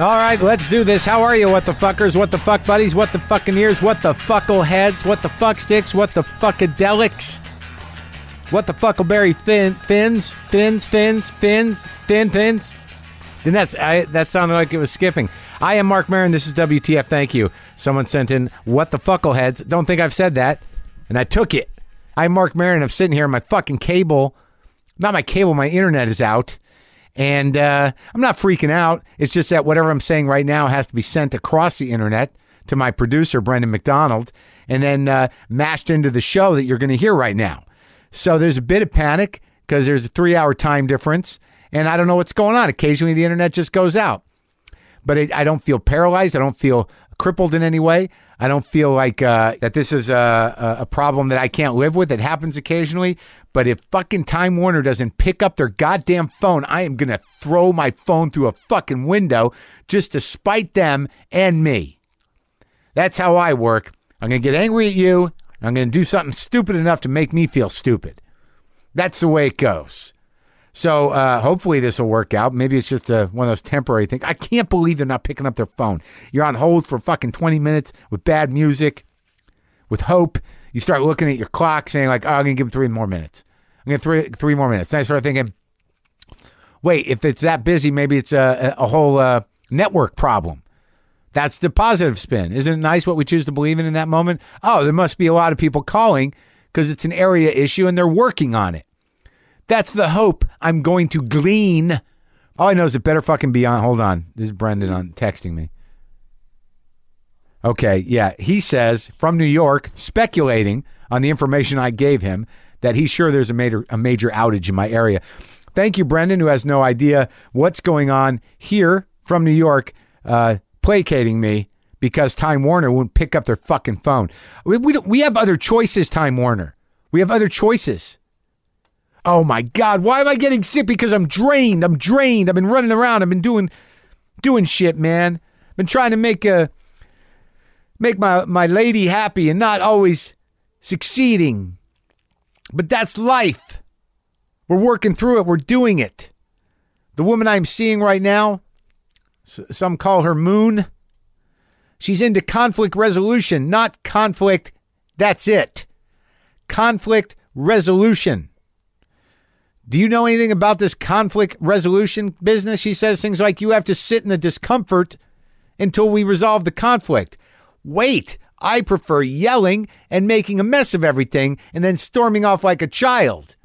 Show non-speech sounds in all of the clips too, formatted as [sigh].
All right, let's do this. How are you, what the fuckers? What the fuck buddies? What the fucking ears? What the fuckle heads? What the fuck sticks? What the fuckadelics? What the fuckleberry fin fins? Fins, fins, fins, fin fins? Then that's I, that sounded like it was skipping. I am Marc Maron. This is WTF. Thank you. Someone sent in what the fuckleheads. Don't think I've said that, and I took it. I'm Marc Maron. I'm sitting here. My fucking cable, not my cable. My internet is out, and uh, I'm not freaking out. It's just that whatever I'm saying right now has to be sent across the internet to my producer Brendan McDonald, and then uh, mashed into the show that you're going to hear right now. So there's a bit of panic because there's a three hour time difference, and I don't know what's going on. Occasionally the internet just goes out. But it, I don't feel paralyzed. I don't feel crippled in any way. I don't feel like uh, that this is a, a, problem that I can't live with. It happens occasionally. But if fucking Time Warner doesn't pick up their goddamn phone, I am going to throw my phone through a fucking window just to spite them and me. That's how I work. I'm going to get angry at you. I'm going to do something stupid enough to make me feel stupid. That's the way it goes. So uh, hopefully this will work out. Maybe it's just a, one of those temporary things. I can't believe they're not picking up their phone. You're on hold for fucking 20 minutes with bad music, with hope. You start looking at your clock, saying like, "Oh, I'm gonna give them three more minutes. I'm gonna three three more minutes." And I start thinking, "Wait, if it's that busy, maybe it's a, a whole uh, network problem." That's the positive spin. Isn't it nice what we choose to believe in in that moment? Oh, there must be a lot of people calling because it's an area issue and they're working on it. That's the hope I'm going to glean. All I know is it better fucking be on. Hold on. This is Brendan on texting me. Okay, yeah. He says from New York, speculating on the information I gave him, that he's sure there's a major a major outage in my area. Thank you, Brendan, who has no idea what's going on here from New York, uh, placating me because Time Warner won't pick up their fucking phone. We we, we have other choices, Time Warner. We have other choices. Oh my God, why am I getting sick? Because I'm drained. I'm drained. I've been running around. I've been doing doing shit, man. I've been trying to make a make my my lady happy and not always succeeding. But that's life. We're working through it. We're doing it. The woman I'm seeing right now, some call her Moon. She's into conflict resolution, not conflict. That's it. Conflict resolution. Do you know anything about this conflict resolution business? She says things like you have to sit in the discomfort until we resolve the conflict. Wait, I prefer yelling and making a mess of everything and then storming off like a child.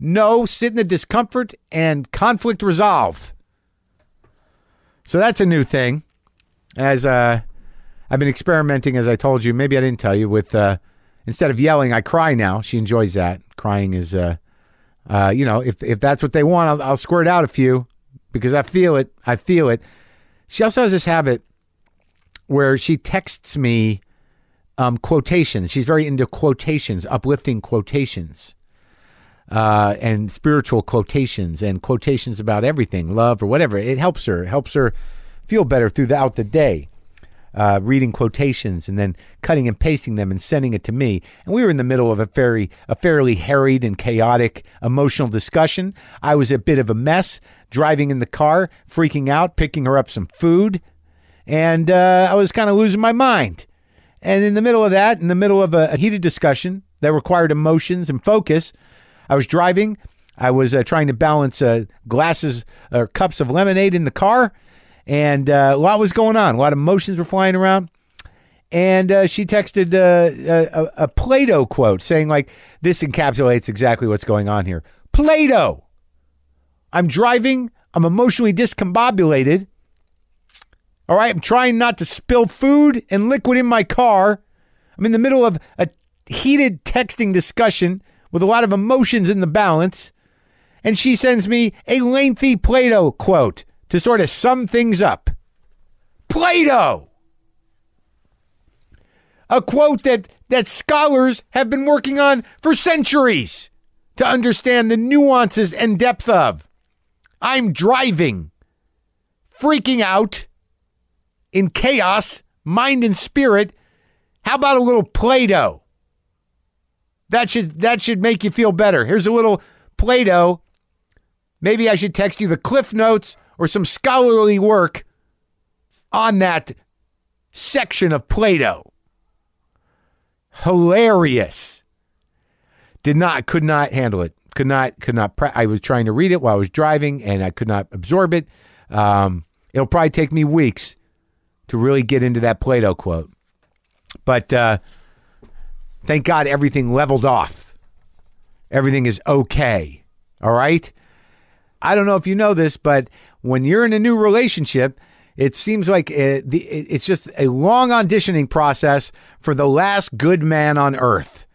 No, sit in the discomfort and conflict resolve. So that's a new thing. As uh, I've been experimenting, as I told you, maybe I didn't tell you, with uh, instead of yelling, I cry now. She enjoys that. Crying is, uh, uh, you know, if if that's what they want, I'll, I'll squirt out a few because I feel it. I feel it. She also has this habit where she texts me um, quotations. She's very into quotations, uplifting quotations, uh, and spiritual quotations, and quotations about everything, love or whatever. It helps her. It helps her feel better throughout the day. Uh, reading quotations and then cutting and pasting them and sending it to me. And we were in the middle of a very, a fairly harried and chaotic emotional discussion. I was a bit of a mess, driving in the car, freaking out, picking her up some food, and uh, I was kind of losing my mind. And in the middle of that, in the middle of a, a heated discussion that required emotions and focus, I was driving. I was uh, trying to balance uh, glasses or cups of lemonade in the car, and uh, a lot was going on. A lot of emotions were flying around. And uh, she texted uh, a, a Plato quote saying, like, this encapsulates exactly what's going on here. Plato! I'm driving. I'm emotionally discombobulated. All right. I'm trying not to spill food and liquid in my car. I'm in the middle of a heated texting discussion with a lot of emotions in the balance. And she sends me a lengthy Plato quote to sort of sum things up. Plato! A quote that, that scholars have been working on for centuries to understand the nuances and depth of. I'm driving, freaking out, in chaos, mind and spirit. How about a little Play-Doh? That should that should make you feel better. Here's a little Play-Doh. Maybe I should text you the cliff notes or some scholarly work on that section of Plato. Hilarious. Did not, could not handle it. Could not, could not. Pre- I was trying to read it while I was driving and I could not absorb it. Um, it'll probably take me weeks to really get into that Plato quote. But uh, thank God everything leveled off. Everything is okay. All right. I don't know if you know this, but when you're in a new relationship, it seems like it, the, it's just a long auditioning process for the last good man on earth.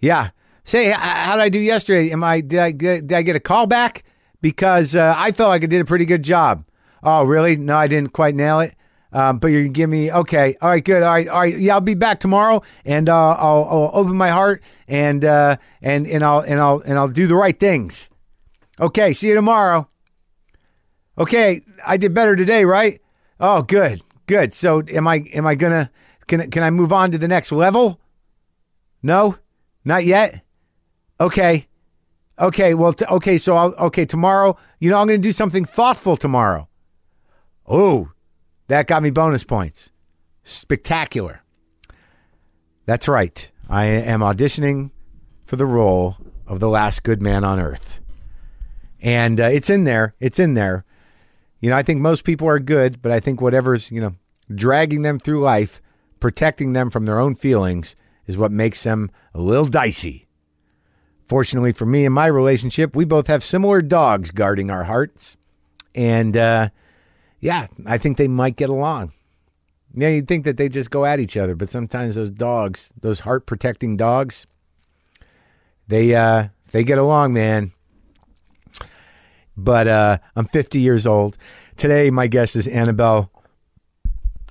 Yeah. Say, how did I do yesterday? Am I did I get, did I get a call back? Because uh, I felt like I did a pretty good job. Oh, really? No, I didn't quite nail it. Um, but you give me okay. All right, good. All right, all right. Yeah, I'll be back tomorrow, and uh, I'll, I'll open my heart, and uh, and and I'll and I'll and I'll do the right things. Okay, see you tomorrow. Okay, I did better today, right? Oh, good, good. So, am I am I gonna can can I move on to the next level? No, not yet. Okay, okay. Well, t- okay. So I'll okay tomorrow. You know, I'm gonna do something thoughtful tomorrow. Oh, that got me bonus points. Spectacular. That's right. I am auditioning for the role of the last good man on earth. And uh, it's in there. It's in there. You know, I think most people are good, but I think whatever's, you know, dragging them through life, protecting them from their own feelings is what makes them a little dicey. Fortunately for me and my relationship, we both have similar dogs guarding our hearts. And, uh, yeah, I think they might get along. Yeah, you'd think that they just go at each other, but sometimes those dogs, those heart protecting dogs, they uh they get along, man. But uh I'm 50 years old. Today my guest is Annabelle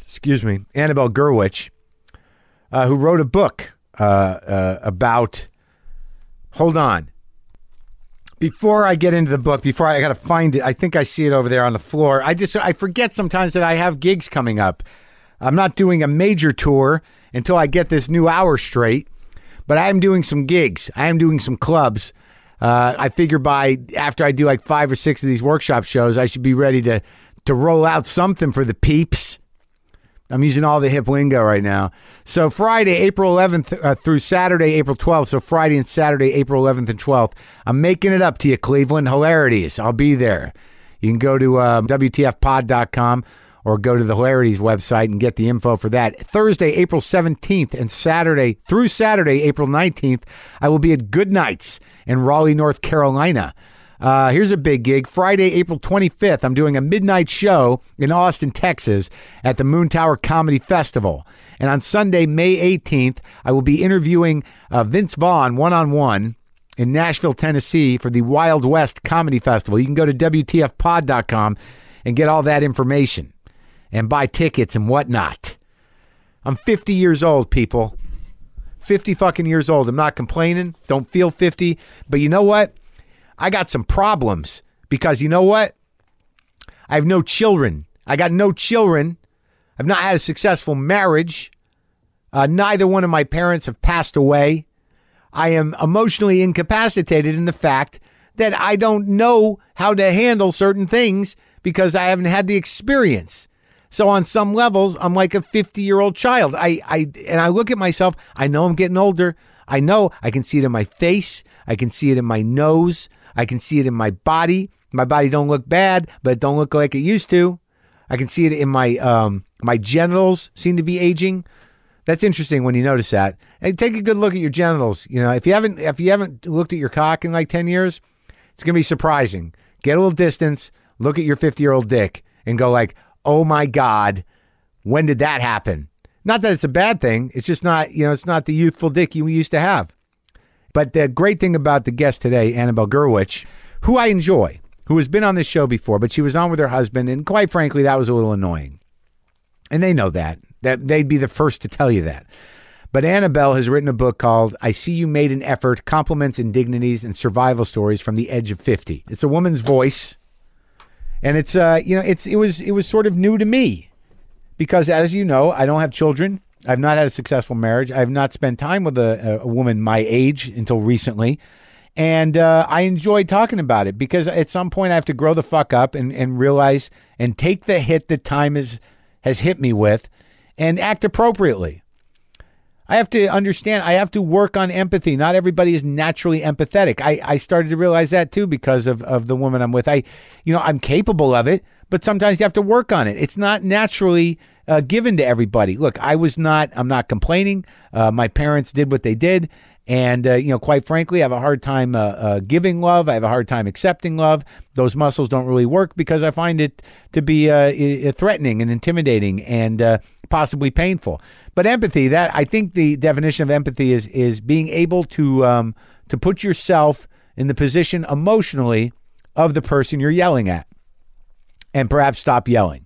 excuse me, Annabelle Gurwitch, uh, who wrote a book uh, uh, about hold on before I get into the book, before I, I got to find it, I think I see it over there on the floor. I just I forget sometimes that I have gigs coming up. I'm not doing a major tour until I get this new hour straight, but I am doing some gigs. I am doing some clubs. Uh, I figure by after I do like five or six of these workshop shows, I should be ready to to roll out something for the peeps. I'm using all the hip lingo right now. So Friday, April 11th uh, through Saturday, April 12th. So Friday and Saturday, April 11th and 12th. I'm making it up to you, Cleveland. Hilarities. I'll be there. You can go to uh, WTFpod.com or go to the Hilarities website and get the info for that. Thursday, April 17th and Saturday through Saturday, April 19th, I will be at Goodnights in Raleigh, North Carolina. Uh, here's a big gig. Friday, April 25th, I'm doing a midnight show in Austin, Texas at the Moontower Comedy Festival. And on Sunday, May 18th, I will be interviewing uh, Vince Vaughn one on one in Nashville, Tennessee for the Wild West Comedy Festival. You can go to WTFpod.com and get all that information and buy tickets and whatnot. I'm 50 years old, people. 50 fucking years old. I'm not complaining. Don't feel 50. But you know what? I got some problems because you know what? I have no children. I got no children. I've not had a successful marriage. Uh, neither one of my parents have passed away. I am emotionally incapacitated in the fact that I don't know how to handle certain things because I haven't had the experience. So on some levels, I'm like a 50 year old child. I, I and I look at myself. I know I'm getting older. I know I can see it in my face. I can see it in my nose. I can see it in my body. My body don't look bad, but it don't look like it used to. I can see it in my um, my genitals seem to be aging. That's interesting when you notice that. And take a good look at your genitals. You know, if you haven't if you haven't looked at your cock in like 10 years, it's to be surprising. Get a little distance, look at your 50-year-old dick and go like, "Oh my god, when did that happen?" Not that it's a bad thing. It's just not, you know, it's not the youthful dick you used to have. But the great thing about the guest today, Annabelle Gurwitch, who I enjoy, who has been on this show before, but she was on with her husband, and quite frankly, that was a little annoying. And they know that. That they'd be the first to tell you that. But Annabelle has written a book called I See You Made an Effort Compliments, Indignities, and Survival Stories from the Edge of 50. It's a woman's voice. And it's uh, you know, it's it was it was sort of new to me. Because as you know, I don't have children. I've not had a successful marriage. I've not spent time with a, a woman my age until recently. And uh, I enjoy talking about it because at some point I have to grow the fuck up and, and realize and take the hit that time is has hit me with and act appropriately. I have to understand, I have to work on empathy. Not everybody is naturally empathetic. I, I started to realize that too because of, of the woman I'm with. I, you know, I'm capable of it, but sometimes you have to work on it. It's not naturally uh, given to everybody. Look, I was not, I'm not complaining. Uh, my parents did what they did. And, uh, you know, quite frankly, I have a hard time uh, uh, giving love. I have a hard time accepting love. Those muscles don't really work because I find it to be uh, threatening and intimidating and uh, possibly painful. But empathy, that I think the definition of empathy is is being able to um, to put yourself in the position emotionally of the person you're yelling at, and perhaps stop yelling.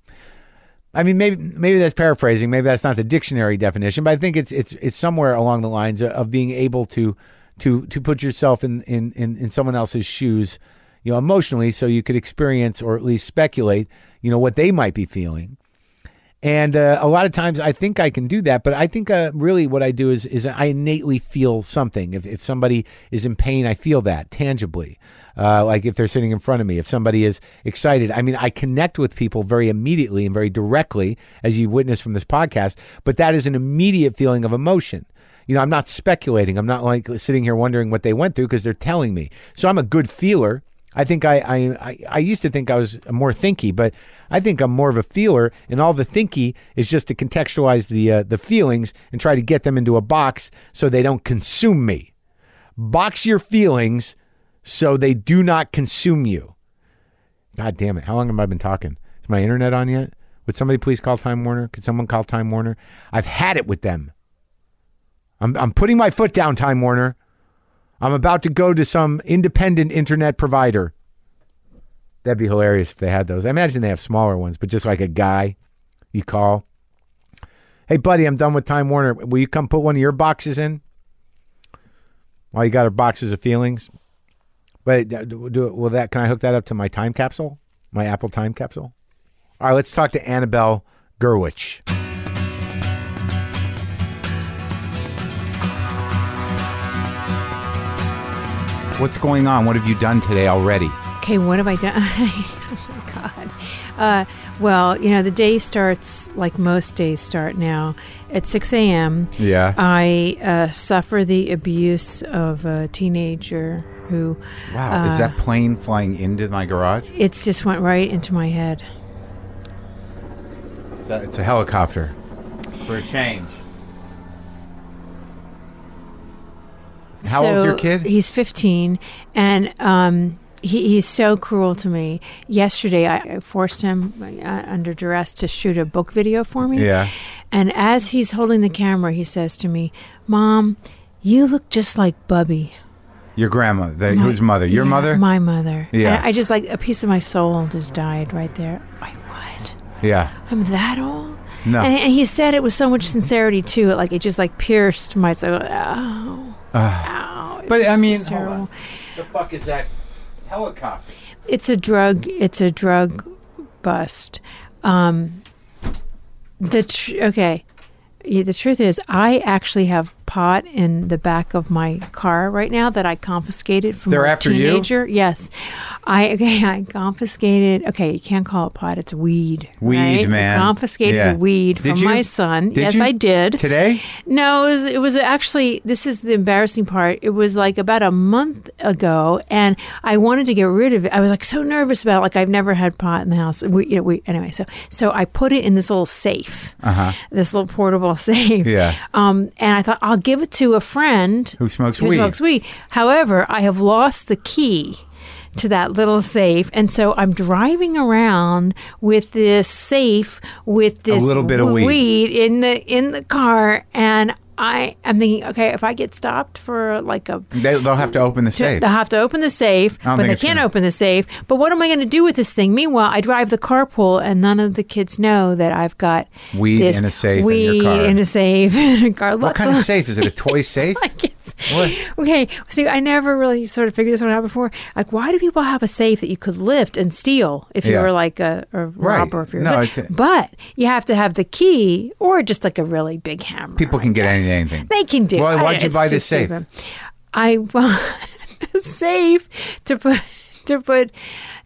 I mean, maybe maybe that's paraphrasing. Maybe that's not the dictionary definition, but I think it's it's it's somewhere along the lines of, of being able to to to put yourself in, in in in someone else's shoes, you know, emotionally, so you could experience or at least speculate, you know, what they might be feeling. And uh, a lot of times I think I can do that, but I think uh, really what I do is is I innately feel something. If if somebody is in pain, I feel that tangibly. Uh, like if they're sitting in front of me, if somebody is excited, I mean, I connect with people very immediately and very directly, as you witnessed from this podcast. But that is an immediate feeling of emotion. You know, I'm not speculating. I'm not like sitting here wondering what they went through because they're telling me. So I'm a good feeler. I think I, I, I, used to think I was more thinky, but I think I'm more of a feeler, and all the thinky is just to contextualize the uh, the feelings and try to get them into a box so they don't consume me. Box your feelings so they do not consume you. God damn it! How long have I been talking? Is my internet on yet? Would somebody please call Time Warner? Could someone call Time Warner? I've had it with them. I'm I'm putting my foot down, Time Warner. I'm about to go to some independent internet provider. That'd be hilarious if they had those. I imagine they have smaller ones, but just like a guy you call. Hey, buddy, I'm done with Time Warner. Will you come put one of your boxes in? While you got our boxes of feelings. But uh, do, do, will that? Can I hook that up to my time capsule? My Apple time capsule? All right, let's talk to Annabelle Gurwitch. What's going on? What have you done today already? Okay, what have I done? [laughs] oh god. Uh, well, you know, the day starts like most days start now at 6 a.m. Yeah. I uh, suffer the abuse of a teenager who wow, is uh, that plane flying into my garage? it's just went right into my head. It's a, it's a helicopter. For a change. How old's your kid? He's 15, and um, he, he's so cruel to me. Yesterday, I forced him uh, under duress to shoot a book video for me. Yeah. And as he's holding the camera, he says to me, "Mom, you look just like Bubby." Your grandma, the, My- whose mother? Your yeah, mother? My mother. Yeah. And I just like a piece of my soul just died right there. Like what? yeah. I'm that old. No. And, and he said it with so much sincerity too. Like it just like pierced my soul. Ow. Ow. But, I mean, just hold on. terrible. the fuck is that helicopter? It's a drug. It's a drug bust. Um, the tr- okay. Yeah, the truth is, I actually have pot in the back of my car right now that I confiscated from They're a after you? teenager. Yes, I okay. [laughs] I confiscated. Okay, you can't call it pot. It's weed. Weed, right? I man. confiscated Yeah. weed Did from you? my son. Did yes, you? I did. Today? No, it was, it was actually, this is the embarrassing part. It was like about a month ago, and I wanted to get rid of it. I was like so nervous about it. Like, I've never had pot in the house. We, you know, we, anyway, so, so I put it in this little safe, Uh-huh. this little portable [laughs] safe. Yeah. Um, and I thought, I'll give it to a friend Who smokes who weed? smokes weed. However, I have lost the key to that little safe, and so I'm driving around with this safe with this little bit of w- weed. in the in the car, and I am thinking, okay, if I get stopped for like a They, they'll have to open the safe. They'll have to open the safe, but they can't gonna- open the safe. But what am I going to do with this thing? Meanwhile, I drive the carpool, and none of the kids know that I've got Weed this in a safe in your weed car. in a safe [laughs] in a car. what kind of safe? Is it a toy [laughs] safe? Like What? [laughs] Okay, see, I never really sort of figured this one out before. Like, why do people have a safe that you could lift and steal if you Yeah. were like a, a robber? If you're No, a- but you have to have the key or just like a really big hammer. People can I get guess. anything. They can do. Why- I- why'd you buy this safe? stupid. I [laughs] bought a safe to put to put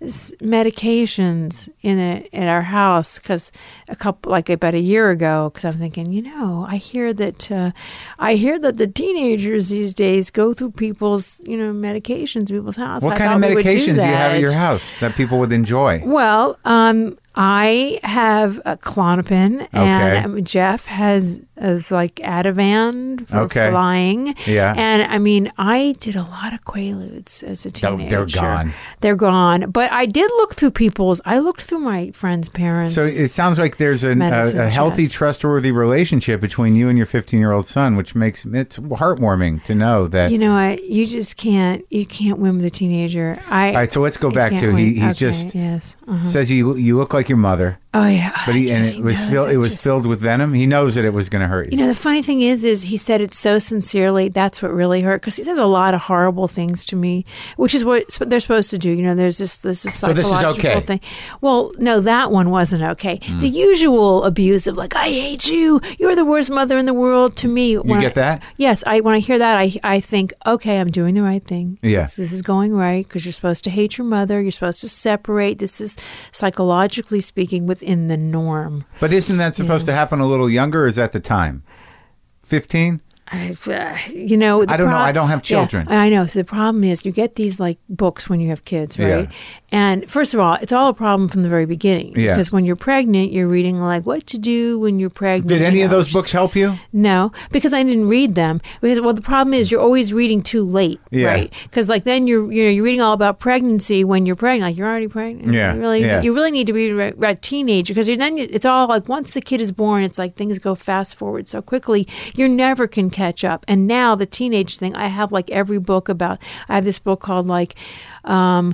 medications in it at our house because a couple like about a year ago because I'm thinking you know I hear that uh, I hear that the teenagers these days go through people's you know medications people's house. What I kind of would do medications do you have at your house that people would enjoy? Well, um, I have a Klonopin, and um, Jeff has is like Ativan for Okay. flying. Yeah. and I mean, I did a lot of Quaaludes as a teenager. they're gone. They're gone. But I did look through people's. I looked through my friends' parents. So it sounds like there's an, a, a healthy, chest. trustworthy relationship between you and your 15 year old son, which makes it's heartwarming to know that. You know what? You just can't. You can't win with a teenager. I. All right, so let's go back to win. he. He's Okay, just yes. uh-huh. says you you look like your mother, Oh yeah. but he and it was filled. It was just- filled with venom. He knows that it was going to hurt You you. know, the funny thing is, is he said it so sincerely. That's what really hurt because he says a lot of horrible things to me, which is what they're supposed to do. You know, there's this this is So this is psychological okay? thing. Well, no, that one wasn't okay. Hmm. The usual abuse of like, I hate you. You're the worst mother in the world. To me, you get that? Yes, I when I hear that, I I think, okay, I'm doing the right thing. Yeah. this, this is going right because you're supposed to hate your mother. You're supposed to separate. This is psychologically speaking within the norm. But isn't that supposed to happen a little younger? Or is that the time? 15? I've, uh, you know, I don't know. I don't have Yeah, children. I know. So the problem is, you get these like books when you have kids, right? Yeah. And first of all, it's all a problem from the very beginning. Yeah. Because when you're pregnant, you're reading like what to do when you're pregnant. Did any you of those books help you? No, because I didn't read them. Because well, the problem is you're always reading too late, Yeah. right? Because like then you're you know you're reading all about pregnancy when you're pregnant. Like you're already pregnant. Yeah, You really, yeah. you really need to read about teenager because then it's all like once the kid is born, it's like things go fast forward so quickly. You never can catch up. And now the teenage thing, I have like every book about. I have this book called like. um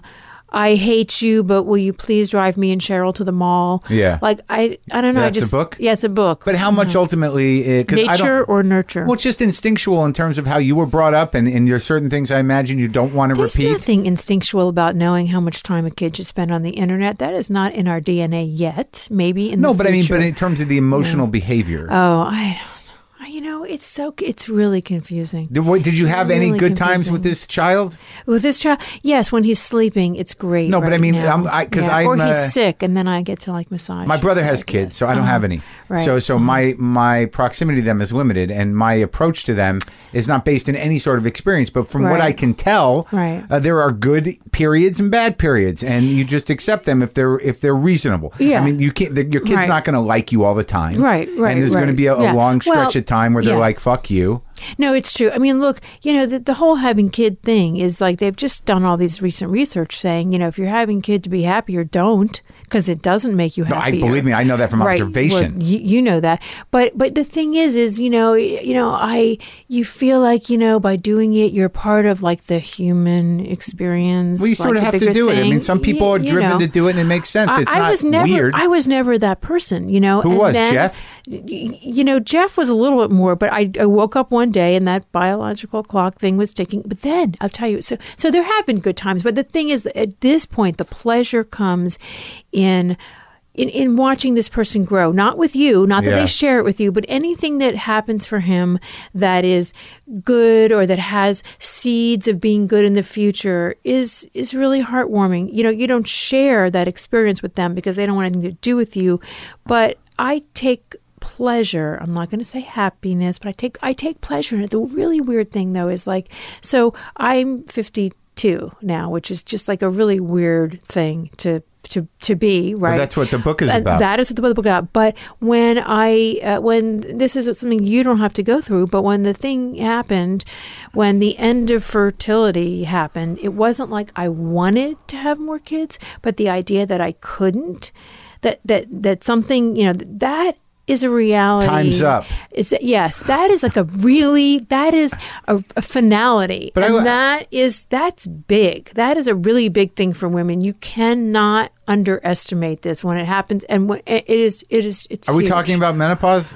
I hate you, but will you please drive me and Cheryl to the mall? Yeah. like I, I don't know. I That's a book? Yeah, it's a book. But how much mm-hmm. ultimately? Uh, because I Nature or nurture? Well, it's just instinctual in terms of how you were brought up, and, and there's certain things I imagine you don't want to There's repeat. There's nothing instinctual about knowing how much time a kid should spend on the internet. That is not in our DNA yet. Maybe in No, the but I mean, but in terms of the emotional behavior, oh, I don't know. You know, it's so it's really confusing. did, what, did you have any really good times with this child? With this child, yes, when he's sleeping, it's great. No, but I mean, now. I'm- I- 'cause Yeah, or I'm, he's uh, sick, and then I get to like massage. My brother has kids, so I don't Uh-huh. have any. Right. So, so my my proximity to them is limited, and my approach to them is not based in any sort of experience. But from what I can tell, Right. uh, there are good periods and bad periods, and you just accept them if they're if they're reasonable. Yeah. I mean, you can't. The, your kid's Right. not going to like you all the time, Right, right, And there's going to be a, a Yeah. long stretch Well, of time where they're yeah. like, "Fuck you." No, it's true. I mean, look, you know, the, the whole having kid thing is like they've just done all these recent research saying, you know, if you're having kid to be happier, don't because it doesn't make you No, I believe me, I know that from Right. observation. Well, you, you know that, but but the thing is, is you know, you know, I you feel like you know by doing it, you're part of like the human experience. well, you like sort of have to do it. I mean, some people are you driven know. to do it, and it makes sense. I, it's I not was never, weird. I was never that person, you know. Who and was, then- Jeff? You know, Jeff was a little bit more, but I, I woke up one day and that biological clock thing was ticking. But then I'll tell you, so so there have been good times, but the thing is, at this point, the pleasure comes in. In, in watching this person grow, not with you, not that Yeah. they share it with you, but anything that happens for him that is good or that has seeds of being good in the future is is really heartwarming. You know, you don't share that experience with them because they don't want anything to do with you, but I take pleasure. I'm not going to say happiness, but I take I take pleasure in it. The really weird thing though is like so I'm 52 now, which is just like a really weird thing to to to be, right? Well, that's what the book is And about. That is what the book got. But when I, uh, when this is something you don't have to go through, but when the thing happened, when the end of fertility happened, it wasn't like I wanted to have more kids, but the idea that I couldn't, that that that something, you know, that is a reality. Time's up. Is yes, that is like a really that is a, a finality, But I- and that is that's big. That is a really big thing for women. You cannot underestimate this when it happens, and when, it is it is it's. Are we talking about menopause?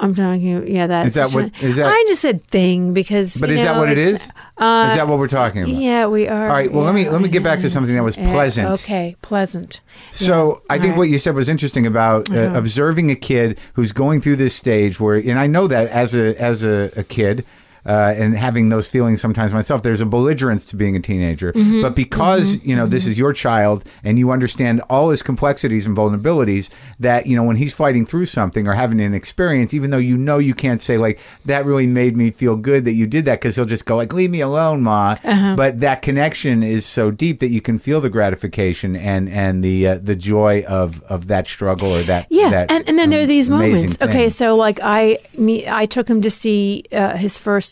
I'm talking. Yeah, that's. That what- is that- I just said thing because. But is that what it's- is? Uh, is that what we're talking about? yeah, we are. All right, well, let me- let me get back to something that was Yeah, pleasant. Okay, pleasant. So I think Right. Uh-huh. what you said was interesting about uh, observing a kid who's going through this stage where, and I know that as a as a, a kid, uh, and having those feelings sometimes myself. There's a belligerence to being a teenager, Mm-hmm. but because you know this is your child and you understand all his complexities and vulnerabilities, that you know when he's fighting through something or having an experience, even though you know you can't say like that really made me feel good that you did that because he'll just go like leave me alone, ma. Uh-huh. But that connection is so deep that you can feel the gratification and and the uh, the joy of of that struggle or that Yeah, that and, and then there are these moments. thing. Okay, so like I me I took him to see uh, his first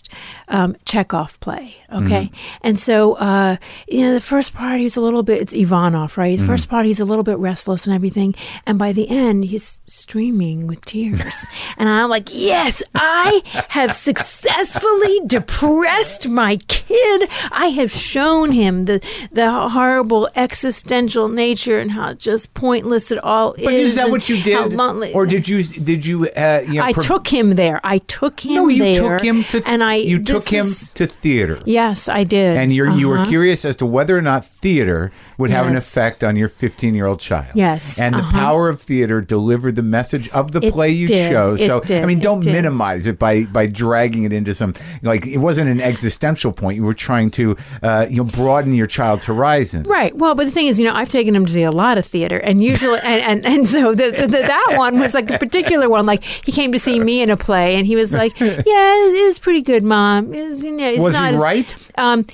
um, Chekhov play. Okay, Mm-hmm. and so uh, you know the first part he's a little bit it's Ivanov, right? The Mm-hmm. first part he's a little bit restless and everything, and by the end he's streaming with tears, [laughs] and I'm like, yes, I have successfully depressed my kid. I have shown him the the horrible existential nature and how just pointless it all But is. But is that what you did, lonely- or did you did you uh, you know, I took him there. I took him no you there. took him to and I you this took him is- to theater. Yes, I did. And you're, you were Uh-huh. curious as to whether or not theater would have an effect on your 15 year old child. Yes, And the uh-huh. power of theater delivered the message of the It play you did. chose. It So, I mean, don't did. minimize it by, by dragging it into some, like, it wasn't an existential point. You were trying to, uh, you know, broaden your child's horizon. Right. Well, but the thing is, you know, I've taken him to see a lot of theater, and usually, and and, and so the, the, the, that one was like a particular one. Like he came to see me in a play, and he was like, [laughs] "Yeah, it is pretty good, mom." It's, you know, it's Was he not as- right? Um,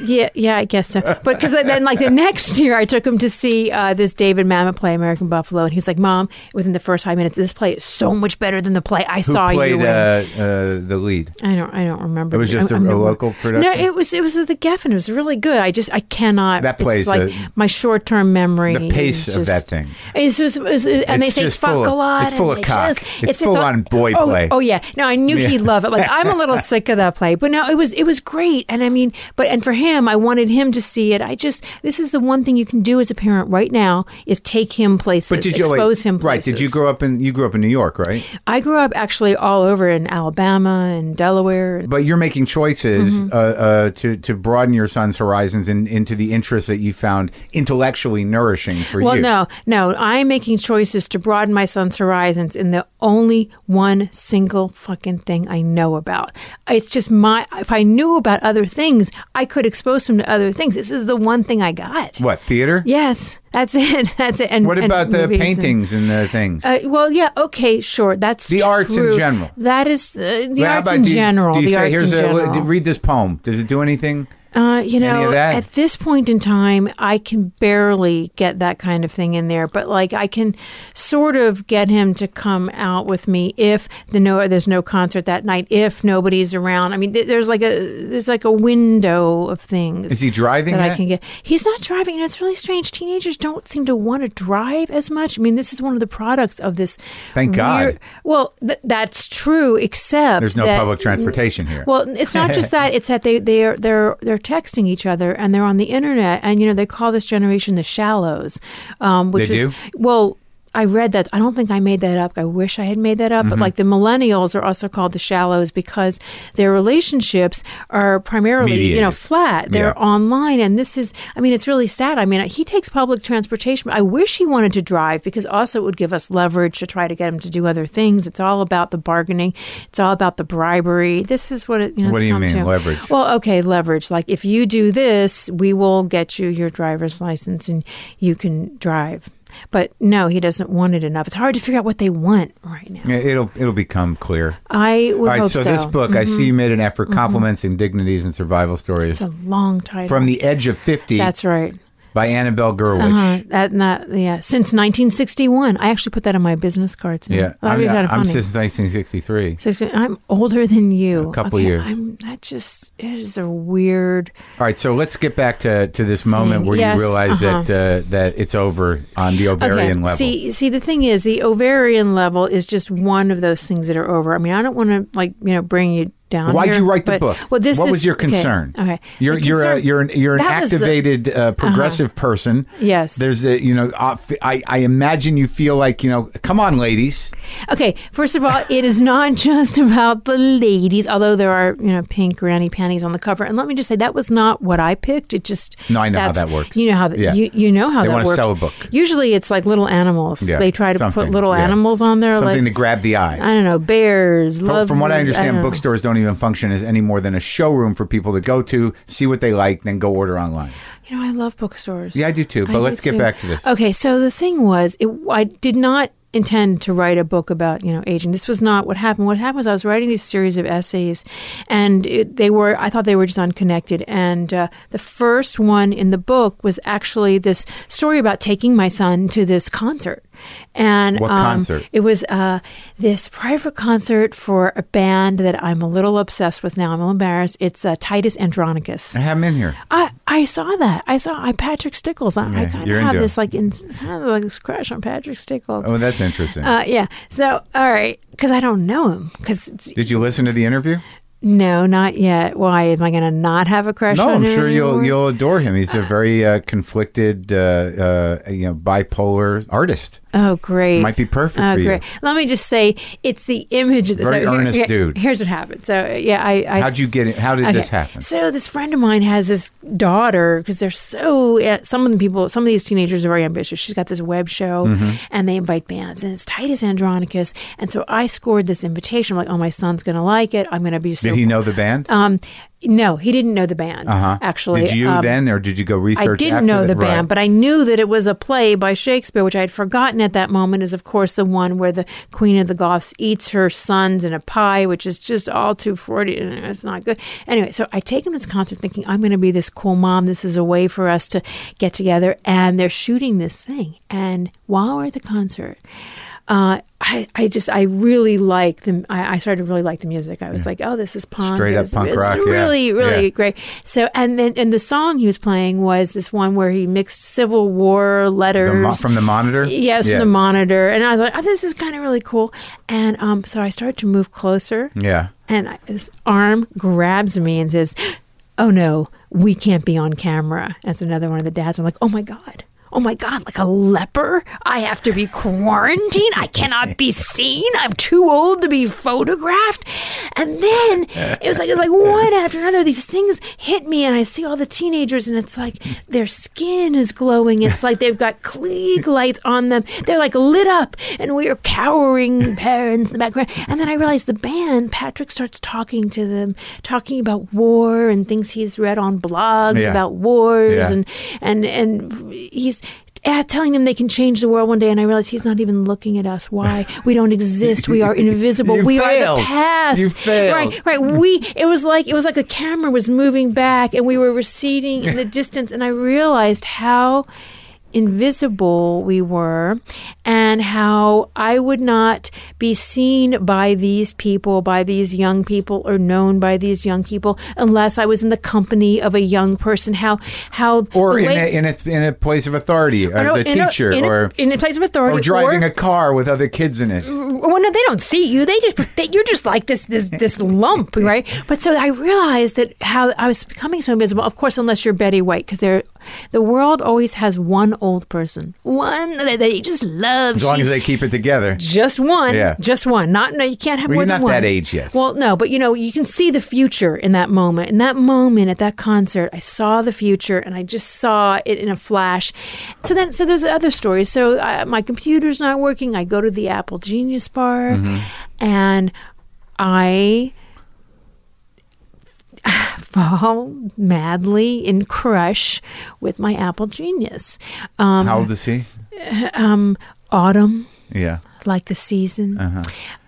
yeah, yeah, I guess so. But because then, like the next year, I took him to see uh, this David Mamet play, American Buffalo, and he's like, "Mom, within the first five minutes, this play is so much better than the play I Who saw you played in." uh, uh, the lead? I don't. I don't remember. It was just I'm- a- I'm a local production? No, it was. It was the Geffen. It was really good. I just. I cannot. That it's plays like a- my short-term memory. The pace is of that thing. It's just. It's, and they say just fuck full of- a lot. it's full of cock. just- It's a full fu- on boy oh, play. Oh yeah. No, I knew he'd love it. Like I'm a little [laughs] sick of that play, but no, it was. It was great. And I mean, but and for him, I wanted him to see it. I just. This is the one thing you can do as a parent right now is take him places, But did you wait, expose him right? Did you grow up in you grew up in New York, right? I grew up actually all over in Alabama and Delaware. But you're making choices Mm-hmm. uh, uh, to to broaden your son's horizons and into the interests that you found intellectually nourishing for Well, you. Well, no, no. I'm making choices to broaden my son's horizons in the only one single fucking thing I know about. It's just my. If I knew about other things, I could expose them to other things. This is the one thing I got. What theater? Yes, that's it. [laughs] That's it. And What and about the movies and- paintings and the things? uh, well, yeah, okay, sure. That's The arts in general. That is uh, the Well, arts in do you, general. Do you the say here's a general. read this poem? Does it do anything? Uh, you know, at this point in time, I can barely get that kind of thing in there. But like, I can sort of get him to come out with me if the no, there's no concert that night. If nobody's around, I mean, th- there's like a there's like a window of things. Is he driving that I can get. He's not driving. You know, it's really strange. Teenagers don't seem to want to drive as much. I mean, this is one of the products of this. Thank God. Well, th- that's true. Except There's no that- public transportation here. well, it's not just [laughs] that; it's that they they're they're they're texting each other and they're on the internet, and you know they call this generation the shallows, um, which They is do? well. I read that. I don't think I made that up. I wish I had made that up. Mm-hmm. But like the millennials are also called the shallows because their relationships are primarily, you know, flat. They're Yeah. online. And this is, I mean, it's really sad. I mean, he takes public transportation. I wish he wanted to drive because also it would give us leverage to try to get him to do other things. It's all about the bargaining. It's all about the bribery. This is what it, you know, What do you mean, to. leverage? Well, okay, leverage. Like if you do this, we will get you your driver's license and you can drive. But no, he doesn't want it enough. It's hard to figure out what they want right now. Yeah, It'll it'll become clear. I would All right, hope so, so. this book, I see you mm-hmm. made an effort, mm-hmm. compliments, indignities, and survival stories It's a long title. from the edge of fifty That's right. By Annabelle Gurwitch. Uh-huh. That, that, yeah. Since 1961. I actually put that on my business cards. Yeah, I'm, be kind of I'm funny. since 1963. So, I'm older than you. A couple Okay, years. I'm, that just it is a weird. All right, so let's get back to, to this moment where Yes, you realize uh-huh. that uh, that it's over on the ovarian level. See, see, the thing is, the ovarian level is just one of those things that are over. I mean, I don't want to like you know bring you down. Why'd here, you write the but- book? Well, this what is, was your concern? Okay, you're The you're a, you're an, you're an was the- activated uh, progressive person. Yes. There's a you know I I imagine you feel like you know come on ladies. Okay, first of all, it is not [laughs] just about the ladies, although there are, you know, pink granny panties on the cover. And let me just say that was not what I picked. It just No, I know how that works. You know how that Yeah. you, you know how They that wanna works. sell a book. Usually it's like little animals. Yeah, they try to something, put little yeah. animals on there Something like to grab the eye. I don't know, bears, From, love from what I understand, bookstores don't don't even function as any more than a showroom for people to go to, see what they like, then go order online. You know, I love bookstores. Yeah, I do too. But do let's get too. back to this. Okay, so the thing was, it, I did not intend to write a book about you know aging. This was not what happened. What happened was I was writing these series of essays, and it, they were I thought they were just unconnected. And uh, the first one in the book was actually this story about taking my son to this concert. And What um, concert? It was uh, this private concert for a band that I'm a little obsessed with now. I'm a little embarrassed. It's uh, Titus Andronicus. I have him in here. I, I saw that. I saw I Patrick Stickles. I, I kind of have this like in, kind of like this crush on Patrick Stickles. Oh, that's interesting. Uh, yeah. So all right, because I don't know him. Because Did you listen to the interview? No, not yet. Why am I going to not have a crush No, on I'm him sure you'll you'll adore him. He's a very uh, conflicted, uh, uh, you know, bipolar artist. Oh, great. Might be perfect Oh, for you. great. Let me just say, it's the image. Of the, Very so earnest here- dude. Here's what happened. So yeah, I. I How'd you get it? How did this happen? So this friend of mine has this daughter because they're so. uh, Some of the people, some of these teenagers are very ambitious. She's got this web show, Mm-hmm. and they invite bands, and it's Titus Andronicus. And so I scored this invitation. I'm like, oh, my son's gonna like it. I'm gonna be so. Did he know the band? Um, no, he didn't know the band. Uh-huh. Actually, Did you Um, then, or did you go research? I didn't know that? the band, Right. but I knew that it was a play by Shakespeare, which I had forgotten at that moment. Is of course the one where the Queen of the Goths eats her sons in a pie, which is just all too forty. and It's not good. Anyway, so I take him to this concert, thinking I'm going to be this cool mom. This is a way for us to get together, and they're shooting this thing. And while we're at the concert. Uh, I, I just I really like the I, I started to really like the music. I was like, oh, this is punk. Straight up punk rock, yeah. Really, really Yeah. great. So and then and the song he was playing was this one where he mixed Civil War The letters. mo- from the monitor. Yes, yeah. from the monitor, and I was like, "Oh, this is kind of really cool." And um, so I started to move closer, Yeah. and I, this arm grabs me and says, "Oh no, we can't be on camera." That's another one of the dads. I'm like, "Oh my god." Oh my God, like a leper? I have to be quarantined? I cannot be seen? I'm too old to be photographed? And then it was like, it was like one after another. These things hit me, and I see all the teenagers, and it's like their skin is glowing. It's like they've got Klieg lights on them. They're like lit up, and we are cowering [laughs] parents in the background. And then I realized the band, Patrick starts talking to them, talking about war and things he's read on blogs Yeah. about wars, Yeah. and and and he's. Telling them they can change the world one day, and I realized he's not even looking at us. Why we don't exist? We are [laughs] invisible. We are the past. You failed. Right, right. We. It was like it was like a camera was moving back, and we were receding in the [laughs] distance, and I realized how invisible we were and how I would not be seen by these people, by these young people, or known by these young people unless I was in the company of a young person. How how Or in way- a, in a in a place of authority as a teacher, in or in a place of authority, or driving or, a car with other kids in it. well, no, they don't see you. They just they, you're just like this this this lump, [laughs] right? But so I realized that how I was becoming so invisible. Of course, unless you're Betty White, because they're the world always has one old person, one that they just love. As long as they keep it together. just one, Yeah. just one. Not no, you can't have Well, more you're than not one. that age yet. Well, no, but you know, you can see the future in that moment. In that moment at that concert, I saw the future, and I just saw it in a flash. So then, so there's other stories. So uh, my computer's not working. I go to the Apple Genius Bar, Mm-hmm. and I fall madly in crush with my Apple Genius. Um, How old is he? um, autumn Yeah. like the season. Uh-huh.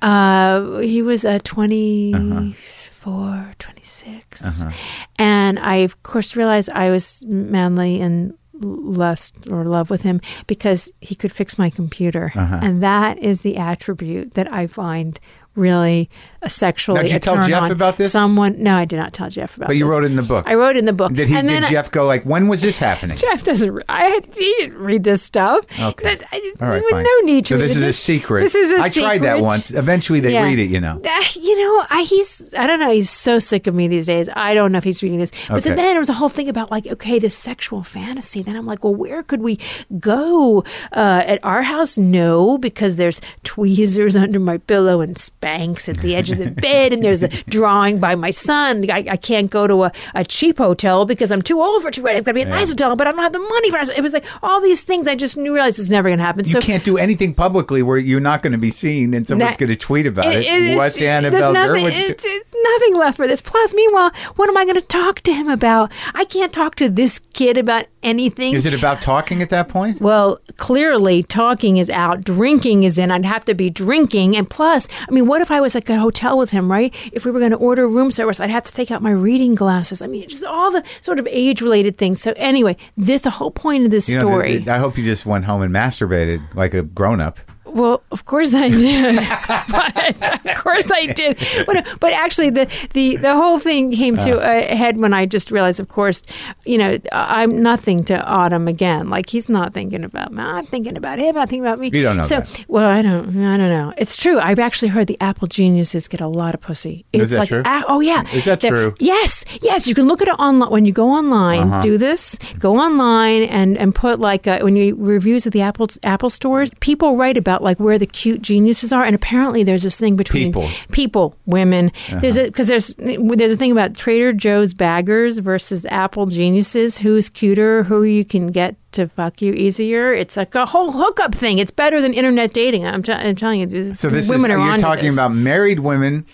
Uh, he was uh, 24, 26. Uh-huh. And I, of course, realized I was madly in lust or love with him because he could fix my computer. Uh-huh. And that is the attribute that I find really a sexually Now, did you tell Jeff about this? Someone, no, I did not tell Jeff about this. But you this. wrote it in the book. I wrote it in the book. Did he? and Did then I- Jeff go like? When was this happening? Jeff doesn't. I he didn't read this stuff. Okay. That's- All right, with fine. no need to. So this it. is a secret. This is a I tried that once. Eventually, they Yeah. read it. You know. Uh, you know, I, he's, I don't know, he's so sick of me these days. I don't know if he's reading this. But so then there was a whole thing about, like, okay, this sexual fantasy. Then I'm like, well, where could we go? Uh, at our house? No, because there's tweezers [laughs] under my pillow and Spanx at the edge the bed, and there's a drawing by my son. I, I can't go to a, a cheap hotel because I'm too old for cheap. It's got to be a nice hotel, but I don't have the money for it. It was like all these things. I just knew realized it's never going to happen. You so can't do anything publicly where you're not going to be seen and someone's going to tweet about it. it's- What's Annabelle nothing, it's, it's nothing left for this. Plus, meanwhile, what am I going to talk to him about? I can't talk to this kid about anything. Is it about talking at that point? Well, clearly talking is out, drinking is in. I'd have to be drinking. And plus, I mean, what if I was like a hotel with him, right? If we were going to order room service, I'd have to take out my reading glasses. I mean, just all the sort of age related things. So, anyway, this, the whole point of this You know, the- story. the- I hope you just went home and masturbated like a grown up. Well, of course I did. [laughs] but of course I did. But, but actually, the, the, the whole thing came to Uh. a head when I just realized, of course, you know, I'm nothing to Autumn again. Like he's not thinking about me. I'm thinking about him. I'm thinking about me. You don't know So, that. well, I don't. I don't know. It's true. I've actually heard the Apple geniuses get a lot of pussy. It's that like, true? a- oh yeah. Is that They're- true? Yes. Yes. You can look at it online when you go online. Uh-huh. Do this. Go online and and put like uh, when you reviews of the Apple Apple stores. People write about like where the cute geniuses are, and apparently there's this thing between People. people, women. There's Uh-huh. a because there's there's a thing about Trader Joe's baggers versus Apple geniuses. Who's cuter? Who you can get to fuck you easier? It's like a whole hookup thing. It's better than internet dating. I'm, t- I'm telling you. So this women is are you're talking this. about married women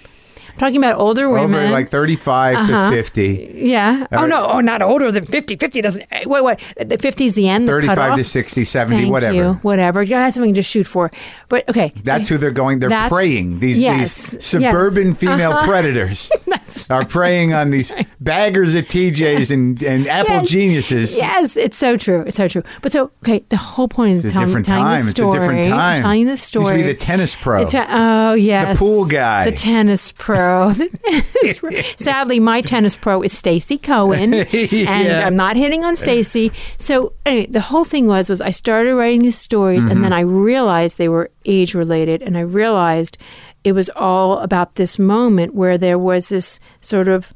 I'm talking about older women. over like 35 Uh-huh. to 50, Yeah. Oh no. Oh, not older than fifty. Fifty doesn't. eh, Wait. The fifty is the end. The 35 cutoff? to 60, 70, Thank whatever. You. Whatever. You have something to shoot for. But okay. so That's who they're going. They're preying. These, yes, these suburban yes. female Uh-huh. predators [laughs] are preying on these baggers at TJ's and, and [laughs] Apple Yes. geniuses. Yes, it's so true. It's so true. But so okay, the whole point of It's a telling, different telling time. the It's a different time. telling the Used story. to be the tennis pro. The te- oh yes, The pool guy. the tennis pro. Pro. [laughs] Sadly, my tennis pro is Stacy Cohen, [laughs] and Yeah. I'm not hitting on Stacy. So anyway, the whole thing was was I started writing these stories, and then Mm-hmm. I realized they were age related, and I realized it was all about this moment where there was this sort of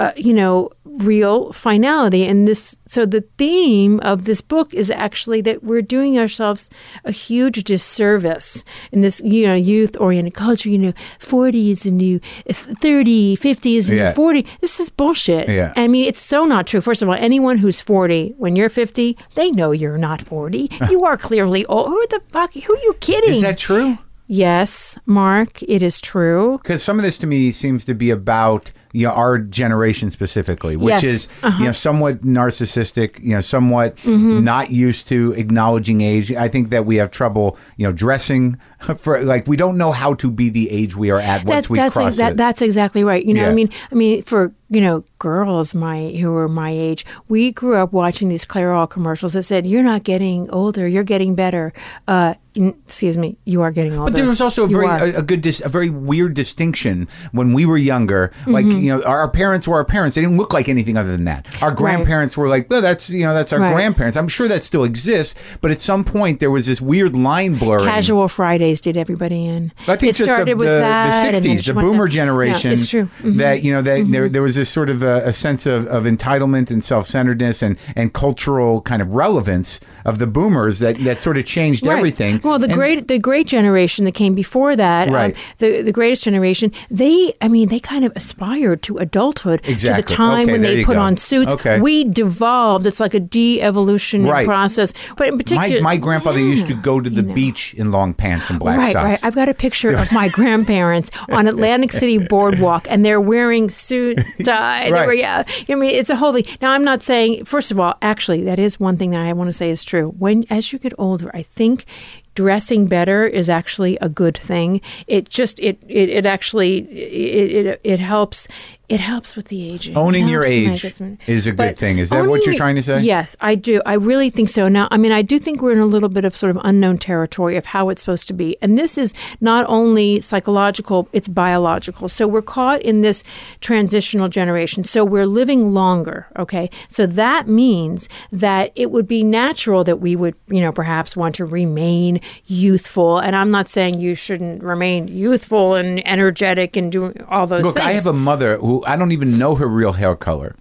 uh, you know, real finality. And this, so the theme of this book is actually that we're doing ourselves a huge disservice in this, you know, youth oriented culture, you know, 40s and new 30, 50s and Yeah. 40. This is bullshit. Yeah. I mean, it's so not true. First of all, anyone who's 40, when you're 50, they know you're not 40. [laughs] You are clearly old. Who the fuck? Who are you kidding? Is that true? yes, Mark, it is true. Because some of this to me seems to be about you know our generation specifically, which Yes. is Uh-huh. you know somewhat narcissistic, you know somewhat Mm-hmm. not used to acknowledging age. I think that we have trouble, you know, dressing [laughs] for like we don't know how to be the age we are at once that's we that's cross that, it. that's exactly right. You know, Yeah. I mean, I mean, for you know, girls my who were my age, we grew up watching these Clairol commercials that said, "You're not getting older, you're getting better." Uh, n- excuse me, you are getting older. But there was also a You very a, a good, dis, a very weird distinction when we were younger. Like Mm-hmm. You know, our, parents were our parents. They didn't look like anything other than that. Our grandparents were like, well, that's you know, that's our Right. grandparents. I'm sure that still exists, but at some point there was this weird line blurring. Casual Fridays did everybody in. I think it just started the, with the, that, the 60s, the boomer generation. Yeah, it's true. Mhm. That, you know, that there, there was this sort of a, a sense of, of entitlement and self centeredness and, and cultural kind of relevance of the boomers that, that sort of changed Right. everything. Well, the And- great the great generation that came before that, um, the the greatest generation, they I mean they kind of aspired to adulthood to the time Okay, when they put go. on suits. Okay. We devolved. It's like a de-evolution Right. process. But in particular, my grandfather used to go to the you know. beach in long pants and black Right, socks. right. I've got a picture of [laughs] my grandparents on Atlantic City Boardwalk, and they're wearing suit [laughs] tie. Right. were, yeah. I mean, it's a whole thing. Now, I'm not saying. First of all, actually, that is one thing that I want to say is true. When as you get older, I think dressing better is actually a good thing. It just it it, it actually it, it it helps. It helps with the aging. Owning your helps to make age is a good But thing. Is that what you're trying to say? Yes, I do. I really think so. Now, I mean, I do think we're in a little bit of sort of unknown territory of how it's supposed to be. And this is not only psychological, it's biological. So we're caught in this transitional generation. So we're living longer, okay? So that means that it would be natural that we would, you know, perhaps want to remain youthful. And I'm not saying you shouldn't remain youthful and energetic and doing all those Look, things. Look, I have a mother who I don't even know her real hair color.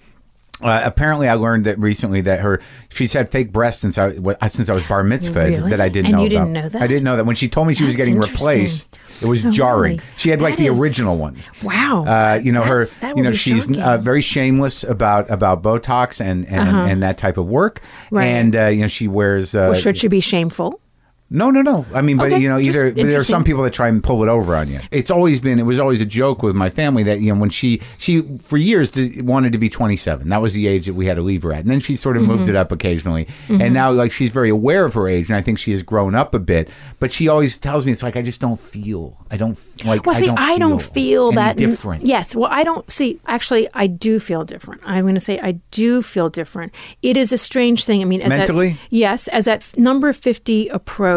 Uh, apparently, I learned that recently that her she's had fake breasts since I since I was bar mitzvah Really? that I didn't And know you about. didn't know that? I didn't know that when she told me she was getting replaced. It was Oh, jarring. really? She had like the is- original ones. Wow. Uh, you know That's- her. You know she's uh, very shameless about about Botox and and, and that type of work. Uh-huh. Right. And uh, you know she wears. Uh, well, should she be shameful? No, no, no. I mean, but Okay, you know, either there are some people that try and pull it over on you. It's always been. It was always a joke with my family that you know when she she for years did, wanted to be 27. That was the age that we had to leave her at, and then she sort of Mm-hmm. moved it up occasionally. And now like she's very aware of her age, and I think she has grown up a bit. But she always tells me it's like I just don't feel. I don't like. Well, see, I don't feel, any that different. Yes. Well, I don't see. Actually, I do feel different. I'm going to say I do feel different. It is a strange thing. I mean, as that- Mentally? yes. As that number fifty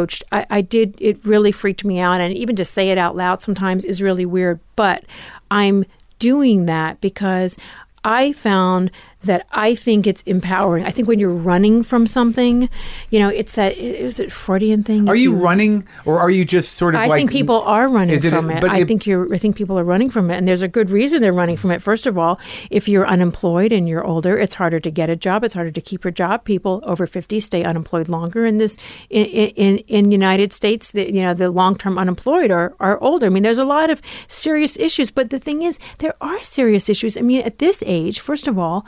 approached, I, I did. It really freaked me out, and even to say it out loud sometimes is really weird. But I'm doing that because I found that I think it's empowering. I think when you're running from something, you know, it's that is it Freudian thing. Are If you running, or are you just sort of like? I like? think people are running it- from it. but I it- think you're. I think people are running from it, and there's a good reason they're running from it. First of all, if you're unemployed and you're older, it's harder to get a job. It's harder to keep your job. People over 50 stay unemployed longer in this in in in United States. The, you know, the long term unemployed are are older. I mean, there's a lot of serious issues. But the thing is, there are serious issues. I mean, at this age, first of all.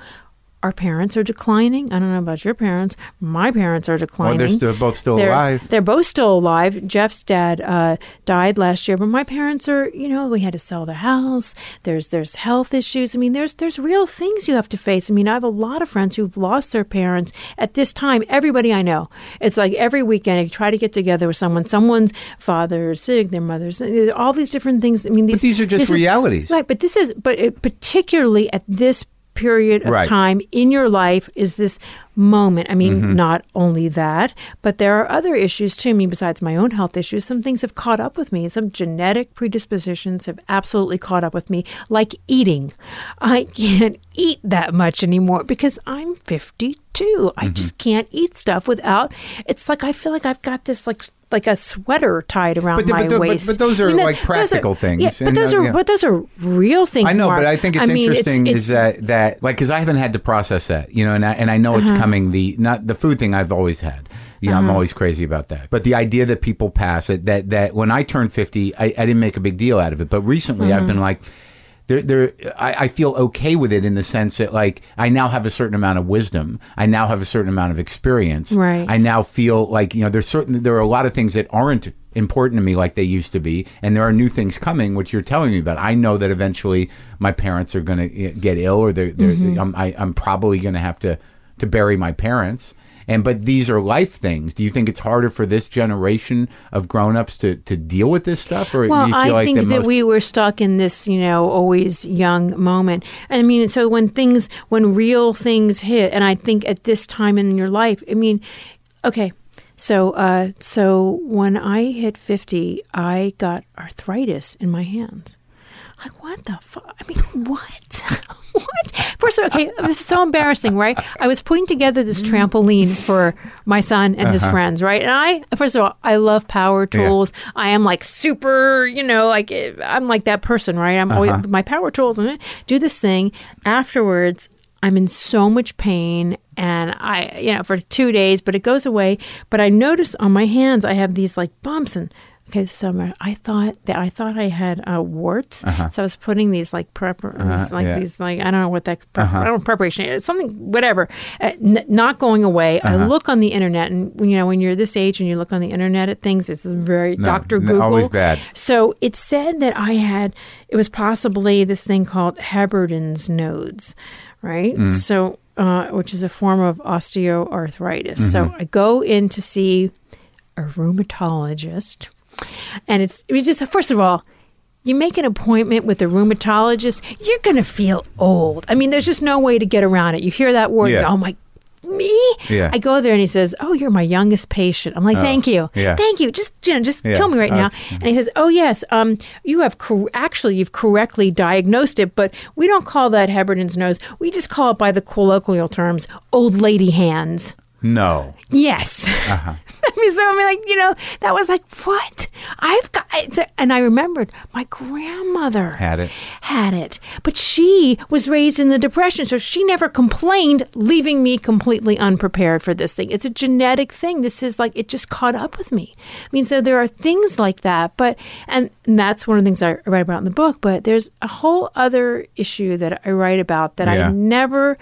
Our parents are declining. I don't know about your parents. My parents are declining. Well, they're still- both still They're- alive. they're both still alive. Jeff's dad uh, died last year, but my parents are, you know, we had to sell the house. There's there's health issues. I mean, there's there's real things you have to face. I mean, I have a lot of friends who've lost their parents at this time. Everybody I know, it's like every weekend I try to get together with someone. Someone's father is sick, their mother's all these different things. I mean, these these are just this is- realities. right? But this is, but it, particularly at this period of Right. time in your life is this moment. I mean, Mm-hmm. not only that, but there are other issues too. I mean, besides my own health issues, some things have caught up with me. Some genetic predispositions have absolutely caught up with me, like eating. I [laughs] can't eat that much anymore because I'm 52. I Mm-hmm. just can't eat stuff without. It's like I feel like I've got this like like a sweater tied around But my but waist. but those are, like, those are- practical things, Yeah, but and, those uh, are yeah. but those are real things. I know, Mark. but I think it's mean, interesting it's- is that that like because I haven't had to process that, you know, and I, and I know Uh-huh. it's coming. The not the food thing I've always had. You know, I'm always crazy about that. But the idea that people pass it that that when I turned 50, I, I didn't make a big deal out of it. But recently, I've Mm-hmm. been like. There, there, I, I feel okay with it in the sense that, like, I now have a certain amount of wisdom. I now have a certain amount of experience. Right. I now feel like, you know, there's certain, there are a lot of things that aren't important to me like they used to be, and there are new things coming, which you're telling me about. I know that eventually my parents are going to eh, get ill, or they're, they're mm-hmm. I'm, I, I'm probably going to have to to bury my parents. And but these are life things. Do you think it's harder for this generation of grown-ups to, to deal with this stuff, or Well, do you feel I like think that, most- we were stuck in this, you know, always young moment. I mean, so when things, when real things hit, and I think at this time in your life, I mean, okay, so uh, so when I hit fifty, I got arthritis in my hands. Like what the fuck? I mean, what? [laughs] what? First of all, okay, this is so embarrassing, right? I was putting together this mm. trampoline for my son and his uh-huh. friends, right? And I, first of all, I love power tools. I am like super, you know, like I'm like that person, right? I'm always uh-huh. my power tools and do this thing. Afterwards, I'm in so much pain and I, you know, for two days, but it goes away. But I notice on my hands, I have these like bumps and. Okay, so I'm- thought that I thought I had uh, warts, so I was putting these like prepper, these, like yeah. these like I don't know what that prep, I don't know preparation is something whatever, uh, n- not going away. I look on the internet, and when you know when you're this age and you look on the internet at things, this is very Doctor no, Google. always bad. So it said that I had, it was possibly this thing called Heberden's nodes, right? Mm. So, uh, which is a form of osteoarthritis. Mm-hmm. So I go in to see a rheumatologist, and it's, it was just, first of all, you make an appointment with a rheumatologist, you're going to feel old. I mean, there's just no way to get around it. You hear that word, Yeah. oh my me? Yeah. I go there and he says, "Oh, you're my youngest patient." I'm like, "Thank you, yeah. thank you. Just, you know, just Yeah. kill me right Uh, now." And he says, "Oh yes, um, you have cor- actually you've correctly diagnosed it, but we don't call that Heberden's nodes. We just call it by the colloquial terms, old lady hands." no. Yes, Uh-huh. Mean, so I mean, like you know, that was like what I've got, and I remembered my grandmother Had it. had it, but she was raised in the depression, so she never complained, leaving me completely unprepared for this thing. It's a genetic thing. This is like it just caught up with me. I mean, so there are things like that, but and, and that's one of the things I write about in the book. But there's a whole other issue that I write about that Yeah. I never.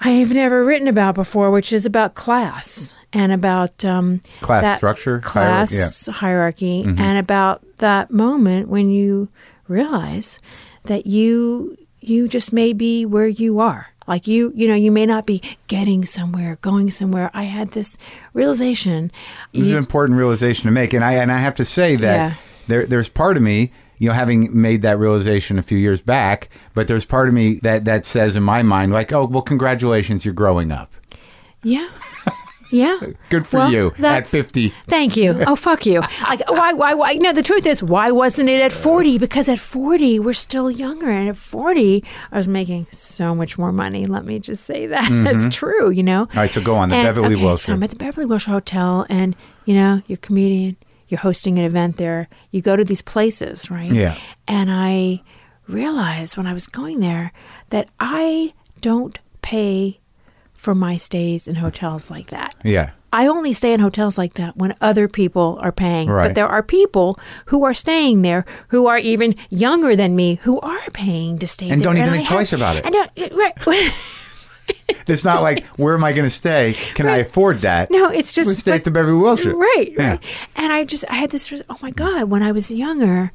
I've never written about before, which is about class and about um, Class structure, class hierarchy, hierarchy, and about that moment when you realize that you you just may be where you are. Like you, you know, you may not be getting somewhere, going somewhere. I had this realization. This is an important realization to make, and I and I have to say that Yeah. there there's part of me, you know, having made that realization a few years back, but there's part of me that that says in my mind, like, oh, well, congratulations, you're growing up. Yeah. Yeah. [laughs] Good for Well, you at that's- 50. Thank you. Oh, fuck you. Like, why, why, why? No, the truth is, why wasn't it at 40? Because at 40, we're still younger. And at 40, I was making so much more money. Let me just say that. [laughs] That's mm-hmm. true, you know? All right, so go on the And- Beverly okay, Wilshire. So I'm at the Beverly Wilshire Hotel, and, you know, you're a comedian, you're hosting an event there. You go to these places, right? Yeah. And I realized when I was going there that I don't pay for my stays in hotels like that. Yeah. I only stay in hotels like that when other people are paying. Right. But there are people who are staying there who are even younger than me who are paying to stay And there. don't even I think have- twice about it. I don't, right. [laughs] It's not like where am I going to stay? Can I afford that? no, it's just We stay at the Beverly Wilshire. Right, Yeah. right. And I just I had this oh my god, when I was younger,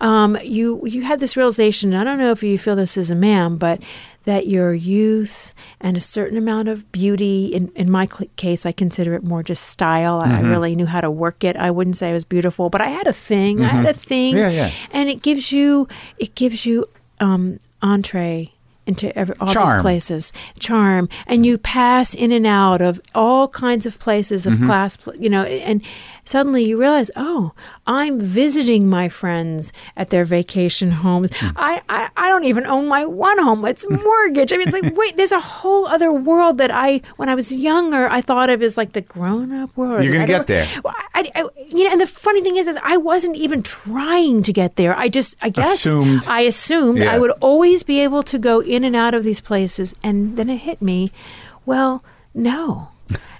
um, you you had this realization, I don't know if you feel this as a man, but that your youth and a certain amount of beauty in in my case I consider it more just style. I Mm-hmm. really knew how to work it. I wouldn't say I was beautiful, but I had a thing. I had a thing. Mm-hmm. Yeah, yeah. And it gives you it gives you um entree into every all Charm. these places charm and you pass in and out of all kinds of places Mm-hmm. of class you know and suddenly you realize oh i'm visiting my friends at their vacation homes Hmm. I, I i don't even own my one home it's [laughs] mortgage i mean it's like wait there's a whole other world that i when i was younger i thought of as like the grown-up world You're gonna get there. Well, I, I, you know and the funny thing is is i wasn't even trying to get there i just i guess Assumed. i assumed Yeah. i would always be able to go in and out of these places. And then it hit me, well, no.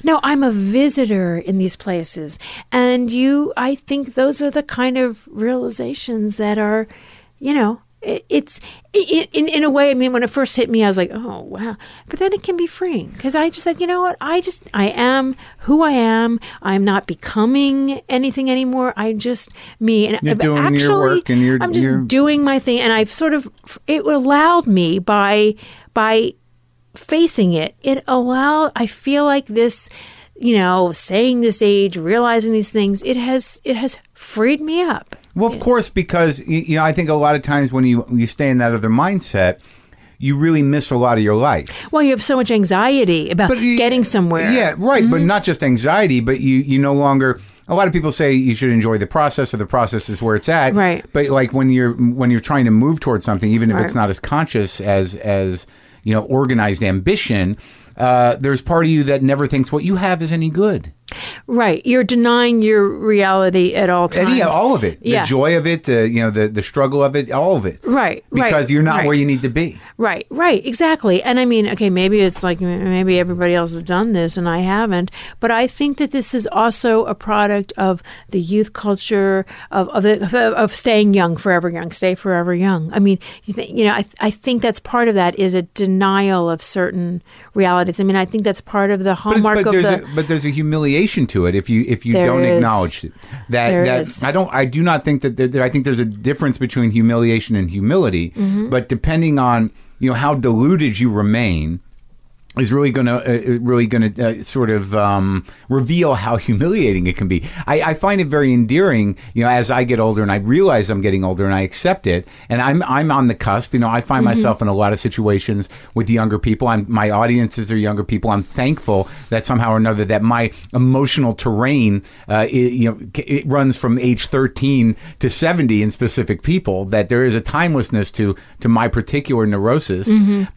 No, I'm a visitor in these places. And you, I think those are the kind of realizations that are, you know, it, it's it, in in a way. I mean, when it first hit me, I was like, "Oh wow!" But then it can be freeing because I just said, "You know what? I just I am who I am. I'm not becoming anything anymore. I'm just me." And You're but doing your actually, work and you're- I'm just you're- doing my thing, and I've sort of it allowed me by by facing it. It allowed. I feel like this, you know, saying this age, realizing these things. It has it has freed me up. Well, of course, because you know, I think a lot of times when you you stay in that other mindset, you really miss a lot of your life. Well, you have so much anxiety about you- getting somewhere. Yeah, right. Mm-hmm. But not just anxiety, but you you no longer. A lot of people say you should enjoy the process, or the process is where it's at. Right. But like when you're when you're trying to move towards something, even if it's not as conscious as as you know organized ambition, uh, there's part of you that never thinks what you have is any good. Right. You're denying your reality at all times. yeah, all of it. Yeah. The joy of it, the you know, the the struggle of it, all of it. Right. right, Because you're not right. where you need to be. Right, right, exactly. And I mean, okay, maybe it's like maybe everybody else has done this and I haven't, but I think that this is also a product of the youth culture of of, the, of, of staying young, forever young, stay forever young. I mean, you, th- you know, I, I think that's part of that is a denial of certain realities. I mean, I think that's part of the hallmark but of there's the. a, but there's a humiliation to it if you if you There don't is. acknowledge it. That There that is. I don't I do not think that there, there- I think there's a difference between humiliation and humility. Mm-hmm. But depending on you know how deluded you remain is really going to uh, really going to uh, sort of um, reveal how humiliating it can be. I, I find it very endearing, you know, as I get older and I realize I'm getting older and I accept it, and I'm I'm on the cusp. You know, I find myself in a lot of situations with younger people. I'm my audiences are younger people. I'm thankful that somehow or another that my emotional terrain, uh, i you know, it runs from age 13 to 70 in specific people. That there is a timelessness to to my particular neurosis.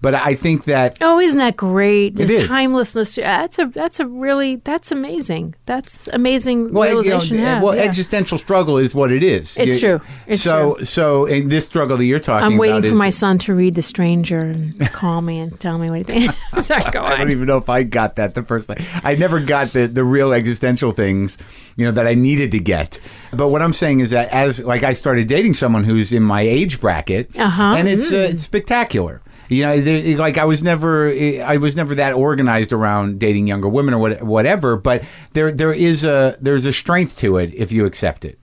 But I think that Oh, isn't that great? Great. It The is. timelessness. That's a that's a really that's amazing. That's amazing Well, you know, realization. have, well, yeah. existential struggle is what it is. It's You- true. It's so, so, and this struggle that you're talking about. I'm waiting for is, my son to read The Stranger and call me and tell me what he thinks. [laughs] Sorry, go [laughs] I on. don't even know if I got that the first time. I never got the the real existential things, you know, that I needed to get. But what I'm saying is that as like I started dating someone who's in my age bracket, Uh-huh. and it's uh, it's spectacular. You know, they- like I was never I was never that organized around dating younger women or what, whatever. But there there is a there's a strength to it if you accept it.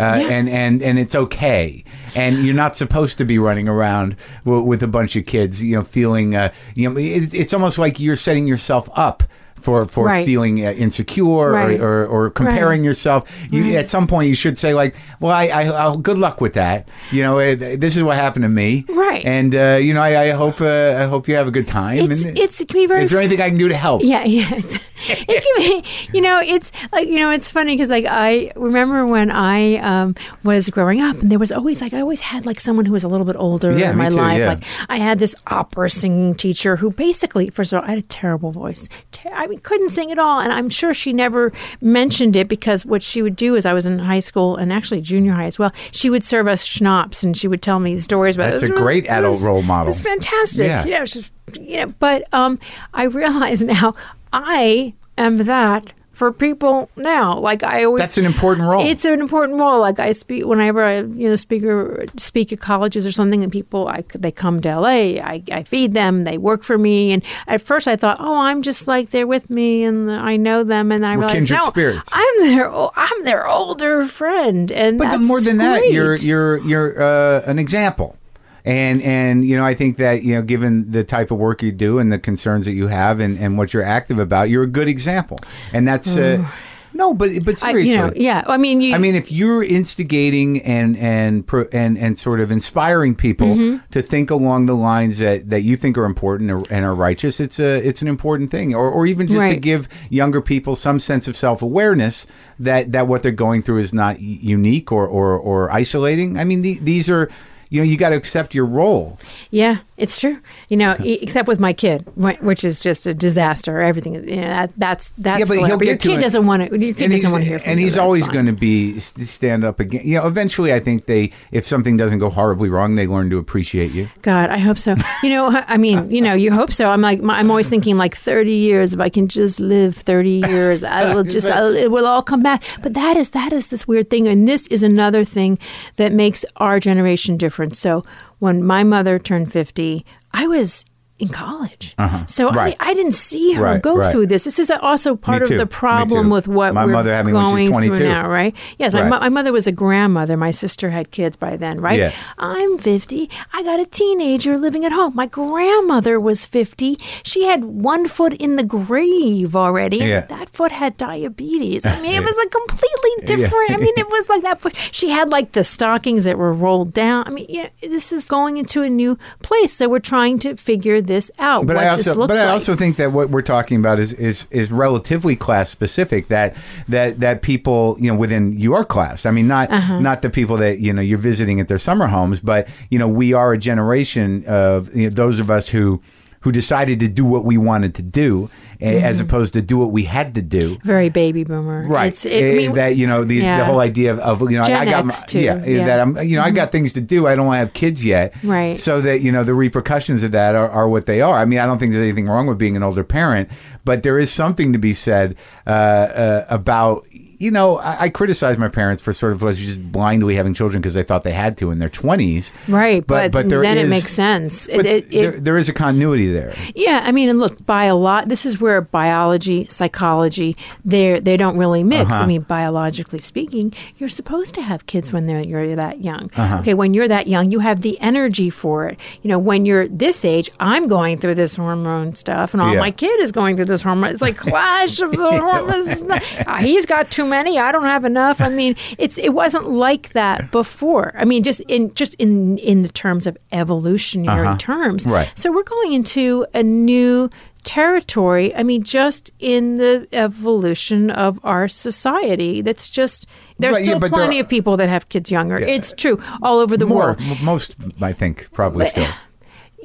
Uh, and, and and it's okay, and you're not supposed to be running around w- with a bunch of kids, you know, feeling, uh, you know, it, it's almost like you're setting yourself up for for Right. feeling uh, insecure Right. or, or, or comparing Right. yourself. You, At some point, you should say like, "Well, I, I I'll, good luck with that." You know, uh, this is what happened to me, Right. And uh, you know, I, I hope uh, I hope you have a good time. It's and, it's it can be very is there anything I can do to help? Yeah, [laughs] yeah. It's, it can be, you know, it's like, you know, it's funny because like I remember when I um, was growing up and there was always like, I always had like someone who was a little bit older Yeah, in my too, life. yeah. Like I had this opera singing teacher who basically, first of all, I had a terrible voice. Ter- I mean, couldn't sing at all. And I'm sure she never mentioned it because what she would do is I was in high school and actually junior high as well. She would serve us schnapps and she would tell me stories about That's it. a was great adult was- role model. It's fantastic. Yeah. You know, just, you know, but um, I realize [laughs] now I am that for people now. Like I always, That's an important role. It's an important role. Like I speak whenever I, you know, speak or speak at colleges or something, and people, I they come to LA. I, I feed them. They work for me. And at first, I thought, oh, I'm just like they're with me, and I know them. And I We're realized, no, spirits. I'm their, I'm their older friend. And But more than that, you're you're you're uh, an example. And and you know, I think that you know, given the type of work you do and the concerns that you have and, and what you're active about, you're a good example. And that's uh, no, but but Mm. I, seriously, you know, yeah. I mean, you. I mean, if you're instigating and and pro- and and sort of inspiring people Mm-hmm. to think along the lines that, that you think are important and are righteous, it's a it's an important thing. Or or even just to give younger people some sense of self awareness that that what they're going through is not unique or or, or isolating. I mean, the, these are. You know, you got to accept your role. Yeah, it's true. You know, e- except with my kid, which is just a disaster. Everything, you know, that, that's that's. Yeah, but he'll your kid doesn't want to. Your kid and doesn't want to hear from and you. he's always going to be stand up again. You know, eventually, I think they, if something doesn't go horribly wrong, they learn to appreciate you. God, I hope so. You know, I mean, you know, you hope so. I'm like, I'm always thinking like 30 years. If I can just live 30 [laughs] years, I will just, I'll, it will all come back. But that is that is this weird thing, and this is another thing that makes our generation different. So when my mother turned 50, I was in college, so Uh-huh. Right. I, I didn't see her Right, go right. through this. This is also part of the problem with what My we're mother had me when she was going 22. through now, right? Yes, my, my mother was a grandmother. My sister had kids by then, right? Yeah. I'm 50. I got a teenager living at home. My grandmother was 50. She had one foot in the grave already. Yeah. That foot had diabetes. I mean, it [laughs] was like completely different. I mean, it [laughs] was like that foot. She had like the stockings that were rolled down. I mean, yeah, this is going into a new place. So we're trying to figure this out. But I also, but I like. also think that what we're talking about is, is is relatively class specific. That that that people you know within your class. I mean, not Uh-huh. not the people that you know you're visiting at their summer homes, but you know we are a generation of you know, those of us who who decided to do what we wanted to do, a- as opposed to do what we had to do. Very baby boomer. Right. It's, it, I Eh, mean, that you know the, the whole idea of, of you know Gen I got my, too, yeah, eh, yeah. that I'm you know I got things to do. I don't want to have kids yet. Right. So that you know the repercussions of that are, are what they are. I mean I don't think there's anything wrong with being an older parent, but there is something to be said uh, uh, about. You know, I, I criticize my parents for sort of was just blindly having children because they thought they had to in their twenties. Right, but, there then it makes sense. But It- it- there, there is a continuity there. Yeah, I mean, and look, by a lot, this is where biology, psychology, they they don't really mix. Uh-huh. I mean, biologically speaking, you're supposed to have kids when they're you're that young. Uh-huh. Okay, when you're that young, you have the energy for it. You know, when you're this age, I'm going through this hormone stuff, and all Yeah. my kid is going through this hormone. It's like [laughs] clash of the hormones. [laughs] He's got too many. I don't have enough. I mean, [laughs] it's it wasn't like that before. I mean, just in just in in the terms of evolutionary terms. Uh-huh. Right. So we're going into a new territory. I mean, just in the evolution of our society. That's just there's But, yeah, still but there plenty are- of people that have kids younger. It's true all over the More, world. most I think probably still.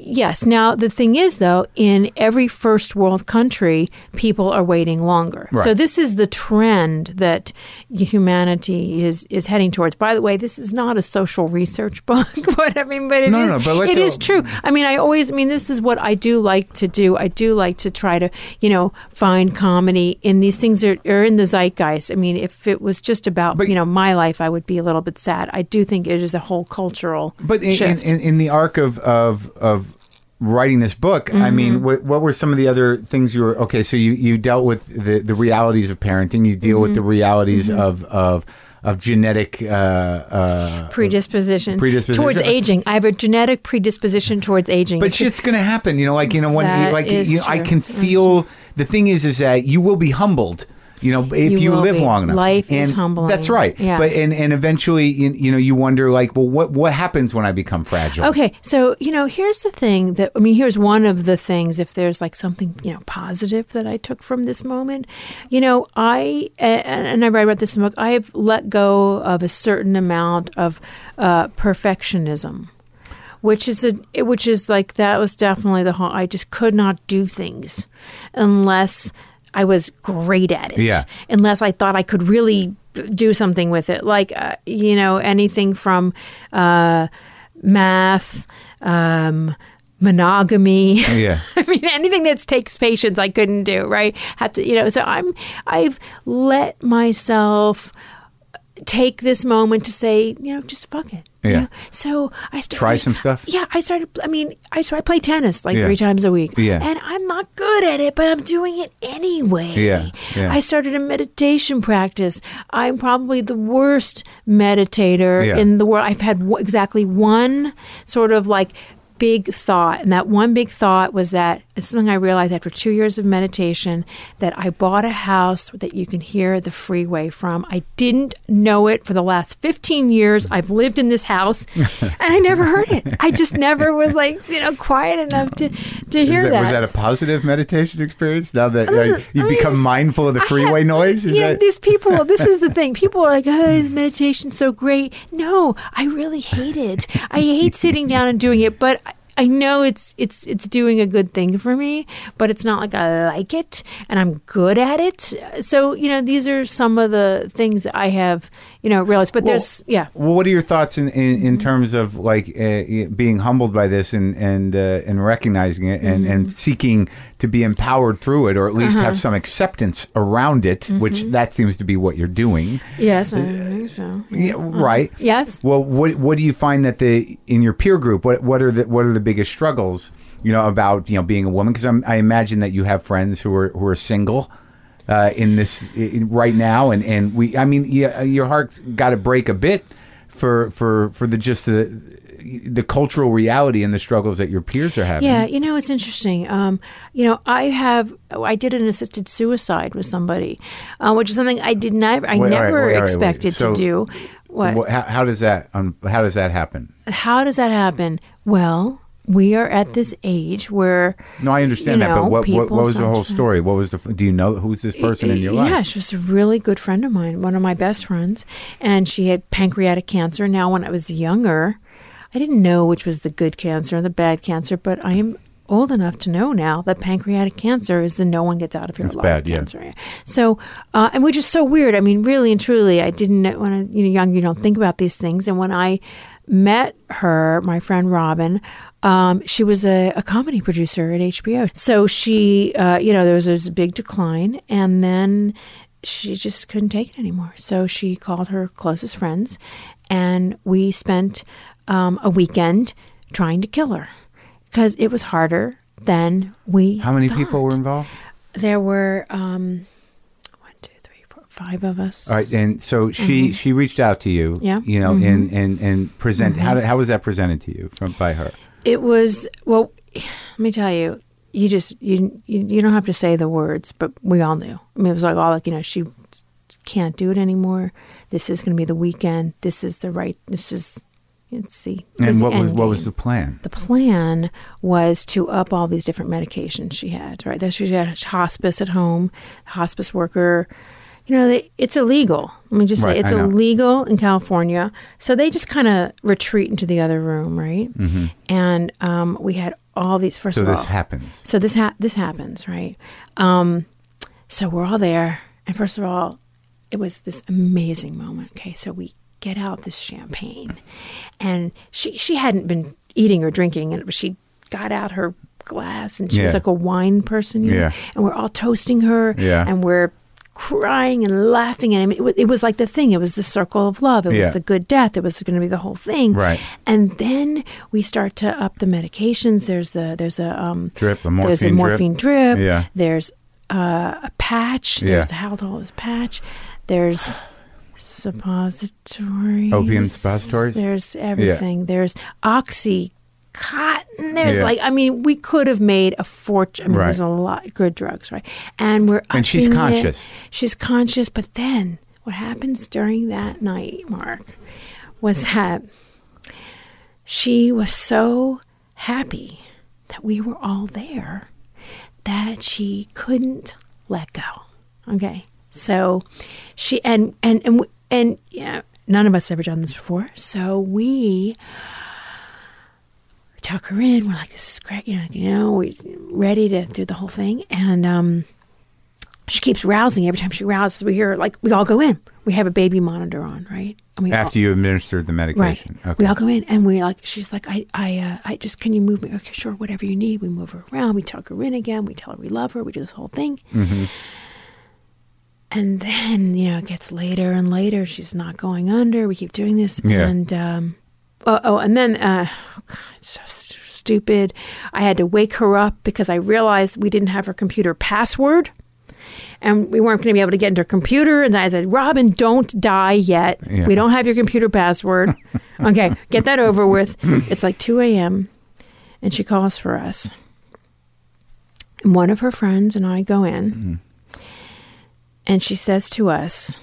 Yes. Now the thing is, though, in every first world country, people are waiting longer. Right. So this is the trend that humanity is is heading towards. By the way, this is not a social research [laughs] book, [laughs] but I mean, but it is. No, no, but it is true. I mean, I always. I mean, this is what I do like to do. I do like to try to, you know, find comedy in these things that are in the zeitgeist. I mean, if it was just about But- you know my life, I would be a little bit sad. I do think it is a whole cultural But in, in, in, in the arc of of of writing this book, I Mm-hmm. mean, what, what were some of the other things you were okay? So you, you dealt with the, the realities of parenting. You deal with Mm-hmm. the realities of of of genetic. Uh, uh, predisposition, Predisposition. towards aging. I have a genetic predisposition towards aging. but It's- shit's gonna happen, you know. Like you know, when like you I can feel the thing is, is that you will be humbled. You know, if You you, live be. long enough, Life and is humbling. That's right. Yeah. But and and eventually, you, you know, you wonder like, well, what what happens when I become fragile? Okay, so you know, here's the thing that I mean, here's one of the things. If there's like something you know positive that I took from this moment, you know, I and, I write about this in the book. I have let go of a certain amount of uh, perfectionism. Which is a, which is like that was definitely the whole. I just could not do things unless I was great at it. Yeah. Unless I thought I could really do something with it, like uh, you know anything from uh, math, um, monogamy. Yeah. [laughs] I mean, anything that takes patience, I couldn't do. Right? Had to, you know. So I'm, I've let myself take this moment to say, you know, just fuck it. you Yeah. know? So I started Try some stuff? Yeah, I started. I mean, I so I play tennis like Yeah. three times a week. Yeah. and I'm not good at it, but I'm doing it anyway. Yeah, yeah. I started a meditation practice. I'm probably the worst meditator Yeah. in the world. I've had w- exactly one sort of like big thought and that one big thought was that it's something i realized after two years of meditation that i bought a house that you can hear the freeway from i didn't know it for the last 15 years i've lived in this house [laughs] and i never heard it i just never was like you know quiet enough to to hear that- that Was that a positive meditation experience? Now that uh, you I mean, become it's- mindful of the freeway have- noise, is yeah, that these people. This is the thing. [laughs] People are like, "Oh, meditation's so great." No, I really hate it. I hate sitting down and doing it, but. I, know it's it's it's doing a good thing for me, but it's not like I like it and I'm good at it. So you know, these are some of the things I have you know realized. But there's yeah, Well, what are your thoughts in, in, in terms of like uh, being humbled by this and and uh, and recognizing it and, Mm-hmm. and seeking to be empowered through it, or at least Uh-huh. have some acceptance around it, Mm-hmm. which that seems to be what you're doing. yes, I think so. Yeah, right. Yes. Well, what what do you find that the in your peer group? What what are the what are the biggest struggles? You know about you know being a woman because I imagine that you have friends who are who are single. Uh, in this i right now, and, and we, I mean, yeah, your heart's got to break a bit for for for the just the the cultural reality and the struggles that your peers are having. Yeah, you know, it's interesting. Um, you know, I have I did an assisted suicide with somebody, uh, which is something I did never I Wait, never right, wait. expected So- to do. What? How, how does that um, how does that happen? How does that happen? Well, we are at this age where No, I understand You that, but what, what what was the whole story? What was the? Do you know who's this person in your life? Yeah, she was a really good friend of mine, one of my best friends, and she had pancreatic cancer. Now, when I was younger, I didn't know which was the good cancer and the bad cancer, but I am old enough to know now that pancreatic cancer is the no one gets out of here It's alive bad, yeah. cancer. So, uh, and which is so weird. I mean, really and truly, I didn't know when I, you know young. You don't think about these things, and when I met her, my friend Robin. Um, she was a, a comedy producer at HBO. So she, uh, you know, there was this big decline, and then she just couldn't take it anymore. So she called her closest friends, and we spent um, a weekend trying to kill her because it was harder than we. How many thought. people were involved? There were um, one, two, three, four, five of us. All right, and so she she reached out to you, Mm-hmm. Yeah. Mm-hmm. you know, and and and present how did, how was that presented to you from by her? It was well. Let me tell you, you just you, you don't have to say the words, but we all knew. I mean, it was like all like you know she can't do it anymore. This is going to be the weekend. This is the right. This is let's see. And what was end what was the plan? the plan was to up all these different medications she had. Right, that she had hospice at home. Hospice worker you know, they, it's illegal. Let me just say Right, it's illegal in California. So they just kind of retreat into the other room, right? Mm-hmm. And um, we had all these. First So of all, this happens. so this ha- this happens, right? Um, so we're all there, and first of all, it was this amazing moment. Okay, so we get out this champagne, and she she hadn't been eating or drinking, and she got out her glass, and she was like a wine person, you know? Yeah. and we're all toasting her, Yeah. and we're crying and laughing and I mean, it, was, it was like the thing it was the circle of love it Yeah. was the good death it was going to be the whole thing Right. and then we start to up the medications there's the there's a um Drip, a there's a morphine drip. morphine drip. Yeah. There's uh, a patch. There's Yeah. a Haldol's patch. There's suppositories. Opium suppositories? There's everything. There's oxy. Cotton. There's Yeah. like, I mean, we could have made a fortune. I mean, Right. there's a lot good drugs, right? And we're And she's upping it. conscious. She's conscious, but then what happens during that night, Mark, was that she was so happy that we were all there that she couldn't let go. Okay. So she and and and and yeah, none of us ever done this before. So we tuck her in. We're like, this is great. You know, you know, we ready to do the whole thing. And um, she keeps rousing. Every time she rouses, we hear like we all go in. We have a baby monitor on, right? And we all- After you administered the Right. medication. Okay. We all go in and we like. She's like, I, I, uh, I just can you move me? Okay, sure, whatever you need. We move her around. We tuck her in again. We tell her we love her. We do this whole thing. Mm-hmm. And then you know it gets later and later. She's not going under. We keep doing this. Yeah. And um, oh, oh, and then uh, oh God, so st- stupid. I had to wake her up because I realized we didn't have her computer password. And we weren't going to be able to get into her computer. And I said, Robin, don't die yet. Yeah. We don't have your computer password. [laughs] okay, get that over with. It's like 2 a.m. And she calls for us. And one of her friends and I go in. And she says to us,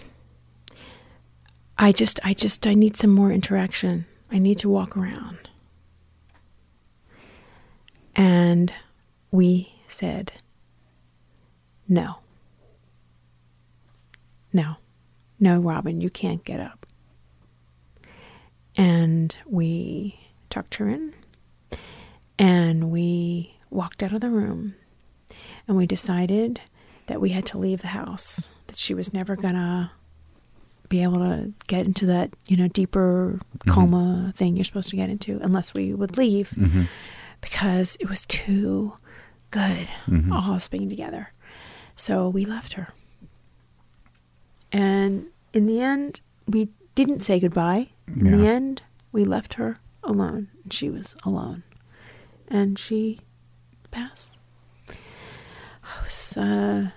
I just, I just, I need some more interaction. I need to walk around. And we said, no. No. No, Robin, you can't get up. And we tucked her in and we walked out of the room and we decided that we had to leave the house, that she was never going to be able to get into that, you know, deeper coma thing you're supposed to get into unless we would leave Mm-hmm. because it was too good, Mm-hmm. all us being together. So we left her. And in the end, we didn't say goodbye. In the end, we left her alone. And she was alone. And she passed. It was, uh,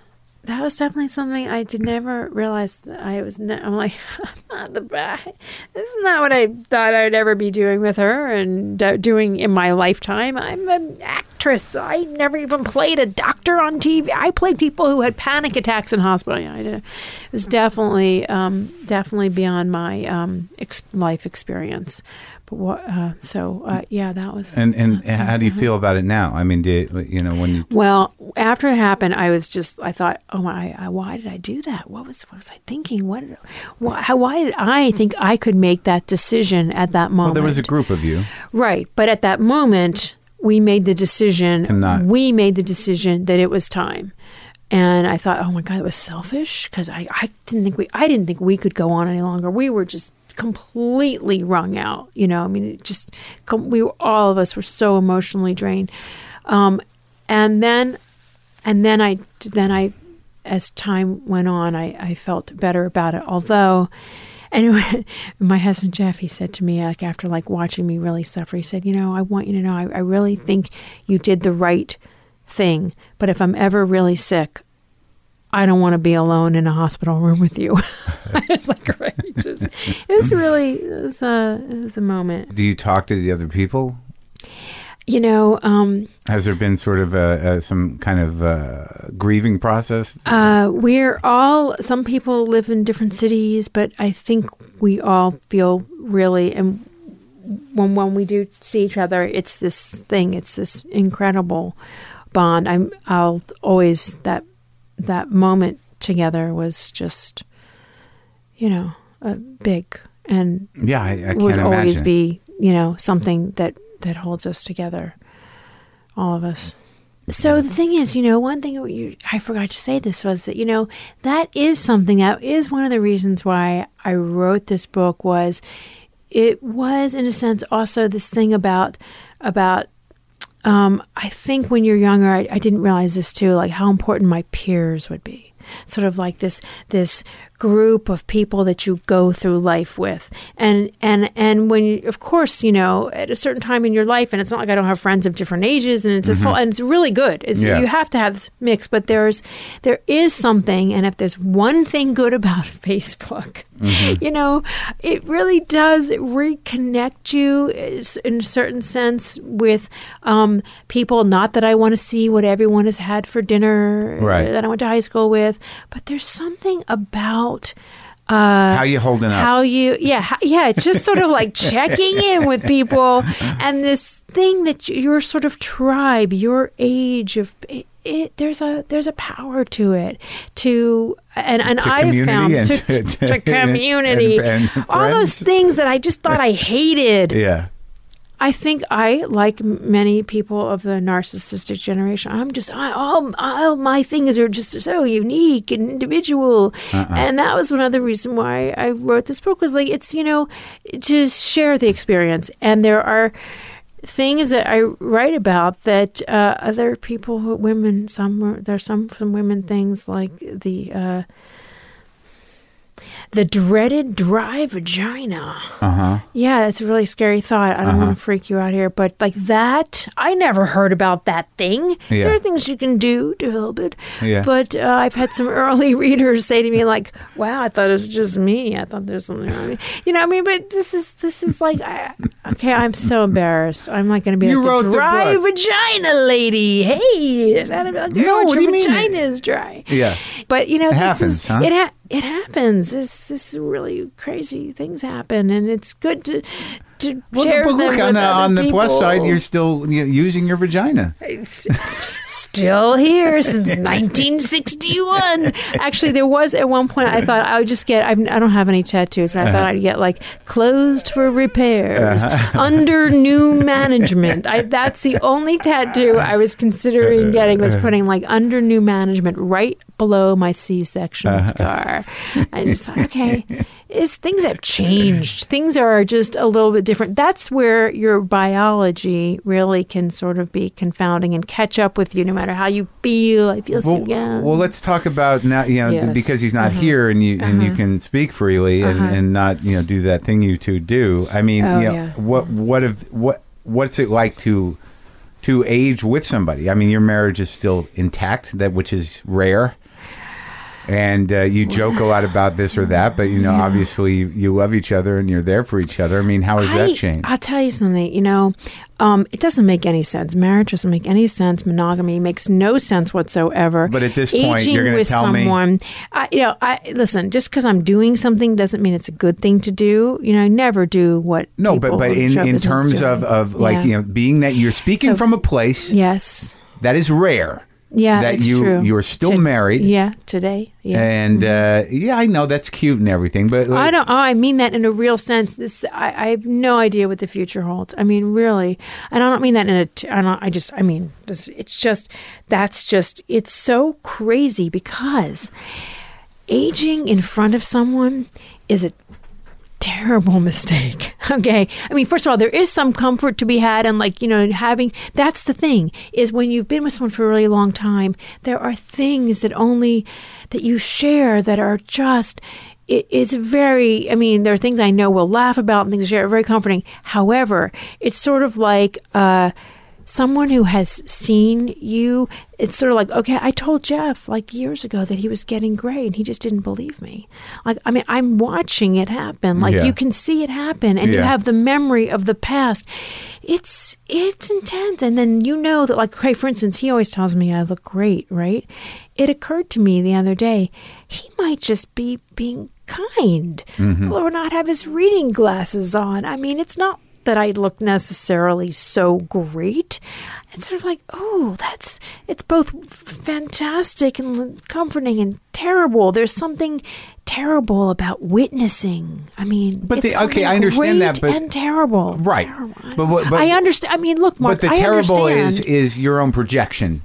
that was definitely something I did never realize that I was. Ne- I'm like, [laughs] I'm not the best. This is not what I thought I'd ever be doing with her and do- doing in my lifetime. I'm an actress. I never even played a doctor on TV. I played people who had panic attacks in hospital. I did. It was definitely, um, definitely beyond my um, ex- life experience. But what? Uh, so uh, yeah, that was. And and that's how do you feel about it now? I mean, do you, you know when you Well, after it happened, I was just I thought, oh my, I, why did I do that? What was what was I thinking? What did, why, how, why did I think I could make that decision at that moment? well, there was a group of you. right, but at that moment, we made the decision. To not. We made the decision that it was time. And I thought, oh my god, it was selfish because I, I didn't think we I didn't think we could go on any longer. We were just completely wrung out. You know, I mean, it just we were, all of us were so emotionally drained. Um, and then, and then I then I, as time went on, I, I felt better about it. Although, anyway, [laughs] my husband Jeff, he said to me like after like watching me really suffer, he said, you know, I want you to know, I, I really think you did the right thing. But if I'm ever really sick, I don't want to be alone in a hospital room with you. [laughs] I was like, [laughs] right. It was, it was really, it was, a, it was a moment. Do you talk to the other people? You know, um, Has there been sort of a, a, some kind of uh, grieving process? uh, we're all, some people live in different cities, but I think we all feel really, and when, when we do see each other, it's this thing, it's this incredible bond. I'm, I'll always, that, that moment together was just, you know, uh, big and Yeah, I, I would can't always imagine. be, you know, something that that holds us together, all of us. So the thing is, you know, one thing you, I forgot to say this was that you know that is something that is one of the reasons why I wrote this book was it was in a sense also this thing about about um, I think when you're younger, I, I didn't realize this too, like how important my peers would be. Sort of like this this group of people that you go through life with, and and and when you, of course you know at a certain time in your life, and it's not like I don't have friends of different ages, and it's this whole and it's really good. It's, Yeah. You have to have this mix, but there's there is something, and if there's one thing good about [laughs] Facebook, you know, it really does reconnect you in a certain sense with um, people. Not that I want to see what everyone has had for dinner Right. that I went to high school with, but there's something about. Uh, How you holding up? how you yeah how, yeah it's just sort of like [laughs] checking in with people and this thing that your sort of tribe your age of it, it, there's a there's a power to it to and and To I've found and to, to- [laughs] to community and all those things that I just thought I hated yeah. I think I, like many people of the narcissistic generation, I'm just, I, all, all my things are just so unique and individual. Uh-uh. And that was one of the reasons why I wrote this book was like, it's, you know, to share the experience. And there are things that I write about that uh, other people, women, some, there's some, some women things like the, uh, the dreaded dry vagina. Uh huh. Yeah, it's a really scary thought. I don't Uh-huh. want to freak you out here, but like that, I never heard about that thing. Yeah. There are things you can do to help it. Yeah. But uh, I've had some [laughs] early readers say to me like, "Wow, I thought it was just me. I thought there's something wrong." with me." You know, what I mean, but this is this is like, I, okay, I'm so embarrassed. I'm like going to be You like the the dry book. vagina lady. Hey, is that about girl? No, what your do you mean? vagina is dry. Yeah. But you know, this happens, is huh? it. Ha- it happens. This this really crazy things happen, and it's good to to Well, share but look on on the plus side, you're still using your vagina. It's still here since [laughs] 1961. Actually, there was at one point I thought I would just get. I've, I don't have any tattoos, but I thought uh-huh. I'd get like closed for repairs uh-huh. [laughs] under new management. I, that's the only tattoo I was considering getting was putting like under new management right below my C-section uh-huh. scar. I just thought, okay, is things have changed. Things are just a little bit different. That's where your biology really can sort of be confounding and catch up with you no matter how you feel. I feel so Well, young. well, let's talk about now. You know, Yes. because he's not here, and you and you Uh-huh. can speak freely and, Uh-huh. and not you know do that thing you two do. I mean, Oh, you know, yeah. what what if what what's it like to to age with somebody? I mean, your marriage is still intact, that which is rare. And uh, you joke a lot about this or that, but you know, obviously you, you love each other and you're there for each other. I mean, how has I, that changed? I'll tell you something. You know, um, it doesn't make any sense. Marriage doesn't make any sense. Monogamy makes no sense whatsoever. But at this point, Aging you're gonna with tell me- someone, I, you know, I listen. Just because I'm doing something doesn't mean it's a good thing to do. You know, I never do what. no, but but in, in terms doing. of, of like Yeah. you know being that you're speaking So- from a place yes, that is rare. Yeah, that you true. you're still To- married. Yeah, today. Yeah. And uh, yeah, I know that's cute and everything, but I don't. Oh, I mean that in a real sense. This, I, I have no idea what the future holds. I mean, really, and I don't mean that in a. T- I don't. I just. I mean, this, it's just. That's just. It's so crazy because aging in front of someone is a terrible mistake. [laughs] Okay. I mean, first of all, there is some comfort to be had and like, you know, having that's the thing is when you've been with someone for a really long time, there are things that only that you share that are just it is very I mean, there are things I know we'll laugh about and things share very comforting. However, it's sort of like uh someone who has seen you it's sort of like okay i told jeff like years ago that he was getting gray and he just didn't believe me. Like i mean i'm watching it happen. Like Yeah. you can see it happen and you have the memory of the past. It's it's intense. And then you know that like okay for instance he always tells me i look great right? It occurred to me the other day he might just be being kind mm-hmm. or not have his reading glasses on. I mean it's not that I look necessarily so great. It's sort of like, oh, that's it's both fantastic and comforting and terrible. There's something terrible about witnessing. I mean, But it's the- okay, I understand that, but- and terrible, Right. Terrible. But what- but- I understand. I mean, look, Marc. but the I terrible is is your own projection.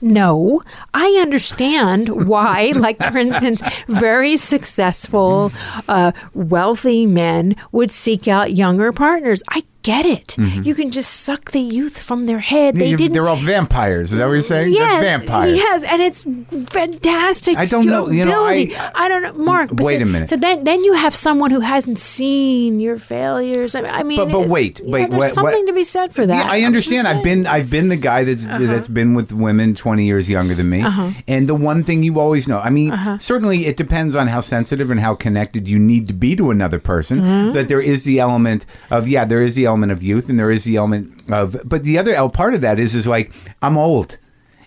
No, I understand why, like, for instance, very successful, uh, wealthy men would seek out younger partners. I get it. You can just suck the youth from their head. They didn't. They're all vampires. Is that what you're saying? Yes, They're vampires. yes, and it's fantastic. I don't know, you know. I- I don't know, Marc. Wait so, a minute. So then, then you have someone who hasn't seen your failures. I mean, But- but wait, wait, there's wait, something what- to be said for that. Yeah, I understand. I've been. I've been the guy that's that's been with women 20 years younger than me. Uh-huh. And the one thing you always know, I mean, certainly it depends on how sensitive and how connected you need to be to another person. Mm-hmm. That there is the element of yeah, there is the element of youth and there is the element of but the other part of that is is like I'm old.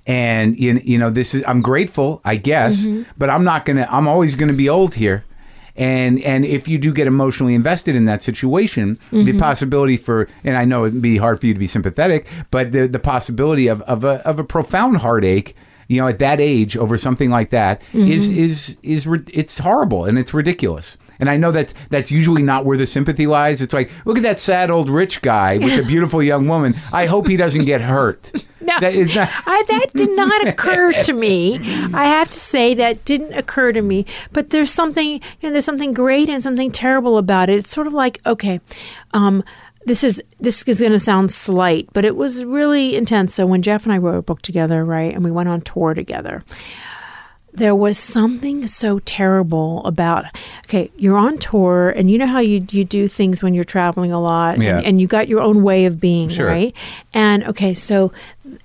And you, you know this is I'm grateful, I guess, Mm-hmm. but I'm not to I'm always to be old here. And and if you do get emotionally invested in that situation, Mm-hmm. the possibility for and I know it'd be hard for you to be sympathetic, but the the possibility of of a of a profound heartache, you know, at that age over something like that is Mm-hmm. is is ri- it's horrible and it's ridiculous. And I know that's that's usually not where the sympathy lies. It's like, look at that sad old rich guy with a beautiful young woman. I hope he doesn't get hurt. [laughs] No, That is not- I, that did not occur to me. I have to say that didn't occur to me. But there's something, you know, there's something great and something terrible about it. It's sort of like, okay, um, this is this is going to sound slight, but it was really intense. So when Jeff and I wrote a book together, right, and we went on tour together, there was something so terrible about okay you're on tour and you know how you you do things when you're traveling a lot Yeah. and, and you got your own way of being Sure. right and okay so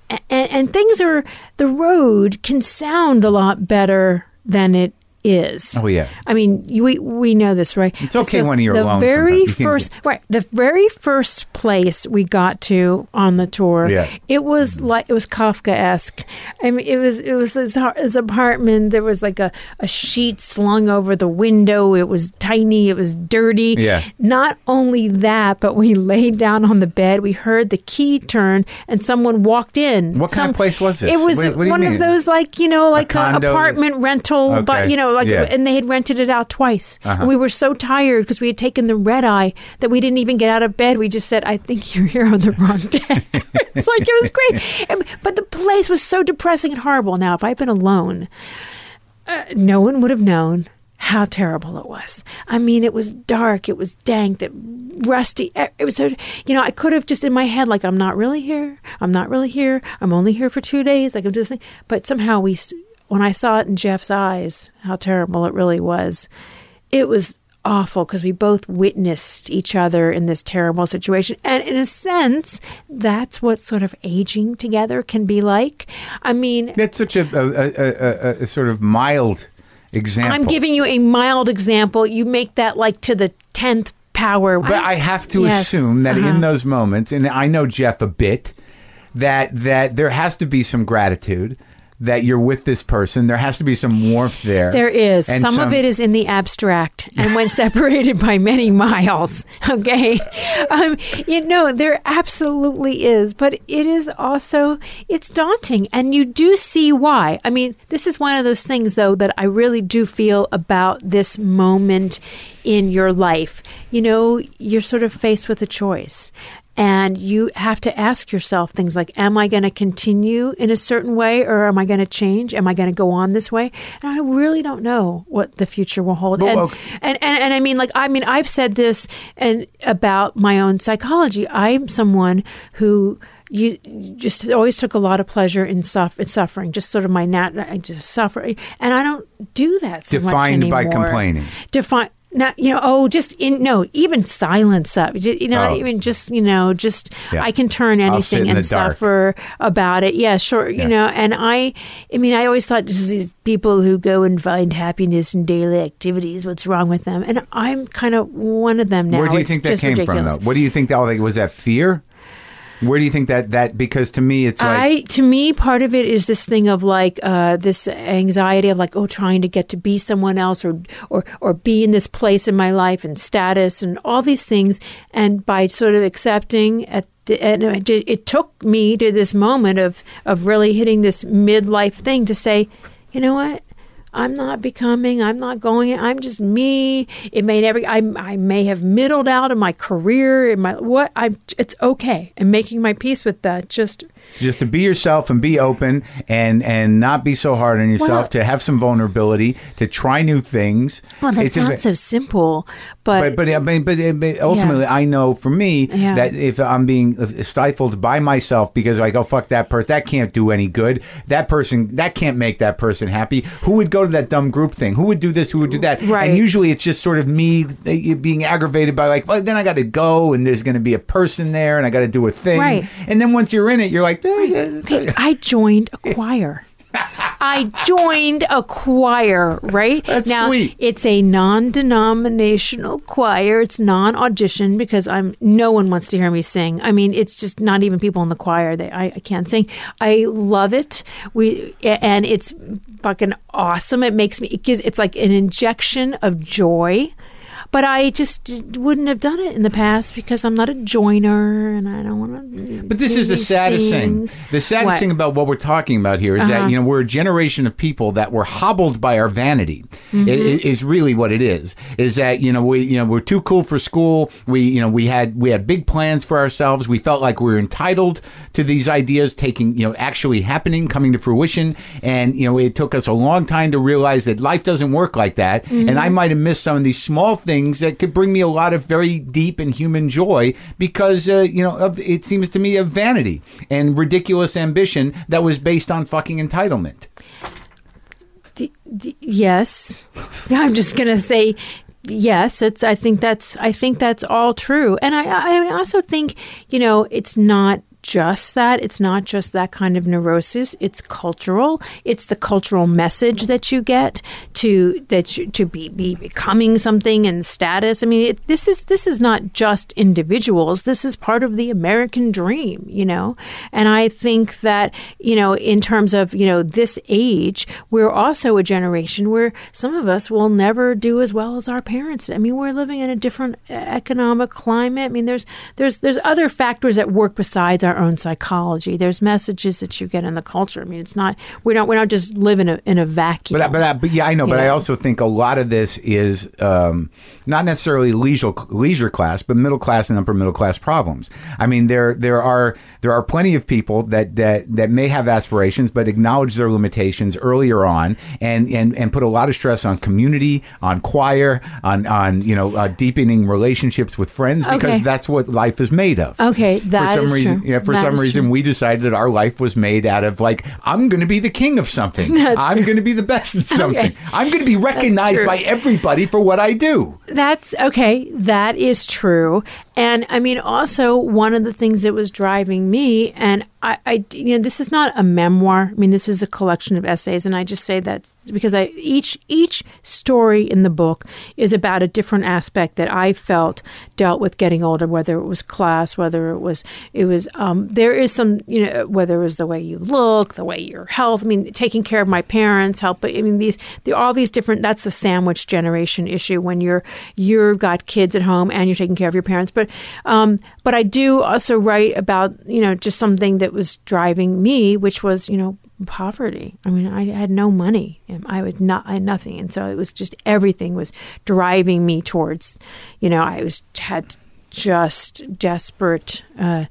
and, and things are the road can sound a lot better than it is Oh, yeah. I mean, we we know this, right? It's okay when you're the alone very sometimes. First, right? The very first place we got to on the tour, Yeah. it was mm-hmm. like it was Kafkaesque. I mean, it was it was his, his apartment. There was like a, a sheet slung over the window. It was tiny. It was dirty. Yeah. Not only that, but we [laughs] laid down on the bed. We heard the key turn, and someone walked in. What kind of place was this? It was What- what one mean? of those like you know like a, condo? apartment rental, Okay. but you know like Yeah. and they had rented it out twice. Uh-huh. And we were so tired because we had taken the red eye that we didn't even get out of bed. We just said, "I think you're here on the wrong day." [laughs] it's like it was great, And- but the place was so depressing and horrible. Now, if I'd been alone, uh, no one would have known how terrible it was. I mean, it was dark, it was dank, it rusty. It was so you know, I could have just in my head like, I'm not really here. I'm not really here. I'm only here for two days. Like I'm just, but somehow we, when I saw it in Jeff's eyes, how terrible it really was, it was awful because we both witnessed each other in this terrible situation. And in a sense, that's what sort of aging together can be like. I mean, That's such a, a, a, a, sort of mild example. I'm giving you a mild example. You make that like to the 10th power. But I have to Yes, assume that uh-huh. in those moments, and I know Jeff a bit, that that there has to be some gratitude that you're with this person. There has to be some warmth there. There is. And Some, of it is in the abstract and when [laughs] separated by many miles. [laughs] Okay. Um, you know, there absolutely is. But it is also, it's daunting. And you do see why. I mean, this is one of those things, though, that I really do feel about this moment in your life. You know, you're sort of faced with a choice. And you have to ask yourself things like, Am I going to continue in a certain way or am I going to change? Am I going to go on this way? And I really don't know what the future will hold. And, okay. and, and, and I mean, like, I mean, I've said this and about my own psychology. I'm someone who you just always took a lot of pleasure in, suff- in suffering, just sort of my nat, I just suffer. And I don't do that so much Defined by complaining. Define. Not you know oh just in no even silence up you know Oh. even just you know just Yeah. I can turn anything and suffer about it yeah sure Yeah. you know and I I mean I always thought just these people who go and find happiness in daily activities what's wrong with them and I'm kind of one of them now Where do you It's think that came ridiculous. from, though? What do you think that was? That fear? Where do you think that that because to me it's like I to me part of it is this thing of like uh, this anxiety of like oh trying to get to be someone else or or or be in this place in my life and status and all these things. And by sort of accepting at the, and it, it took me to this moment of of really hitting this midlife thing to say you know what I'm not becoming. I'm not going. I'm just me. It may never. I, I may have middled out in my career. In my what? I'm, It's okay. And making my peace with that. Just just to be yourself and be open and and not be so hard on yourself Well- to have some vulnerability to try new things well, that's It's not so simple. but but I mean, but, but ultimately, I know for me Yeah. that if I'm being stifled by myself because like, oh fuck that person, that can't do any good. That person, that can't make that person happy. Who would go to that dumb group thing? Who would do this? Who would do that? Right. And usually, it's just sort of me uh, being aggravated by like, well, then I got to go, and there's going to be a person there, and I got to do a thing. Right. And then once you're in it, you're like, eh, Okay, I joined a choir. I joined a choir, right? That's now, sweet. It's a non-denominational choir. It's non-audition because I'm no one wants to hear me sing. I mean, it's just not even people in the choir. They I, I can't sing. I love it. We and it's fucking awesome. It makes me it gives it's like an injection of joy. But I just wouldn't have done it in the past because I'm not a joiner and I don't want to. But this is the saddest thing. The saddest What? thing about what we're talking about here is Uh-huh. that you know we're a generation of people that were hobbled by our vanity. Mm-hmm. It- it is really what it is. Is that you know we you know we're too cool for school. We you know we had we had big plans for ourselves. We felt like we were entitled to these ideas taking you know actually happening, coming to fruition. And you know it took us a long time to realize that life doesn't work like that. Mm-hmm. And I might have missed some of these small things that could bring me a lot of very deep and human joy because uh, you know of, it seems to me of vanity and ridiculous ambition that was based on fucking entitlement. D- d- yes. [laughs] I'm just going to say yes. It's I think that's I think that's all true. And I I also think, you know, it's not just that. It's not just that kind of neurosis. It's cultural. It's the cultural message that you get to that you, to be, be becoming something and status. I mean, it, this is this is not just individuals. This is part of the American dream, you know. And I think that you know, in terms of you know this age, we're also a generation where some of us will never do as well as our parents. I mean, we're living in a different uh, economic climate. I mean, there's there's there's other factors at work besides own psychology. There's messages that you get in the culture. I mean, it's not we don't we don't just live in a in a vacuum. But I- but I, but yeah, I know. But I also think a lot of this is um, not necessarily leisure leisure class, but middle class and upper middle class problems. I mean, there there are there are plenty of people that that that may have aspirations, but acknowledge their limitations earlier on, and and and put a lot of stress on community, on choir, on on you know uh, deepening relationships with friends because Okay. that's what life is made of. Okay, that for some is reason, true. For That some reason, true. we decided that our life was made out of like I'm going to be the king of something. [laughs] That's I'm going to be the best at [laughs] something. Okay. I'm going to be recognized by everybody for what I do. That's okay. That is true. And I mean, also, one of the things that was driving me, and I, I, you know, this is not a memoir. I mean, this is a collection of essays, and I just say that because I each each story in the book is about a different aspect that I felt dealt with getting older, whether it was class, whether it was it was um, there is some you know whether it was the way you look, the way your health. I mean, taking care of my parents, help. I mean, these the, all these different. That's a sandwich generation issue when you're you've got kids at home and you're taking care of your parents. But um, but I do also write about you know just something that was driving me, which was you know poverty. I mean, I had no money. and I would not, I had nothing, and so it was just everything was driving me towards, you know, I was had just desperate, uh,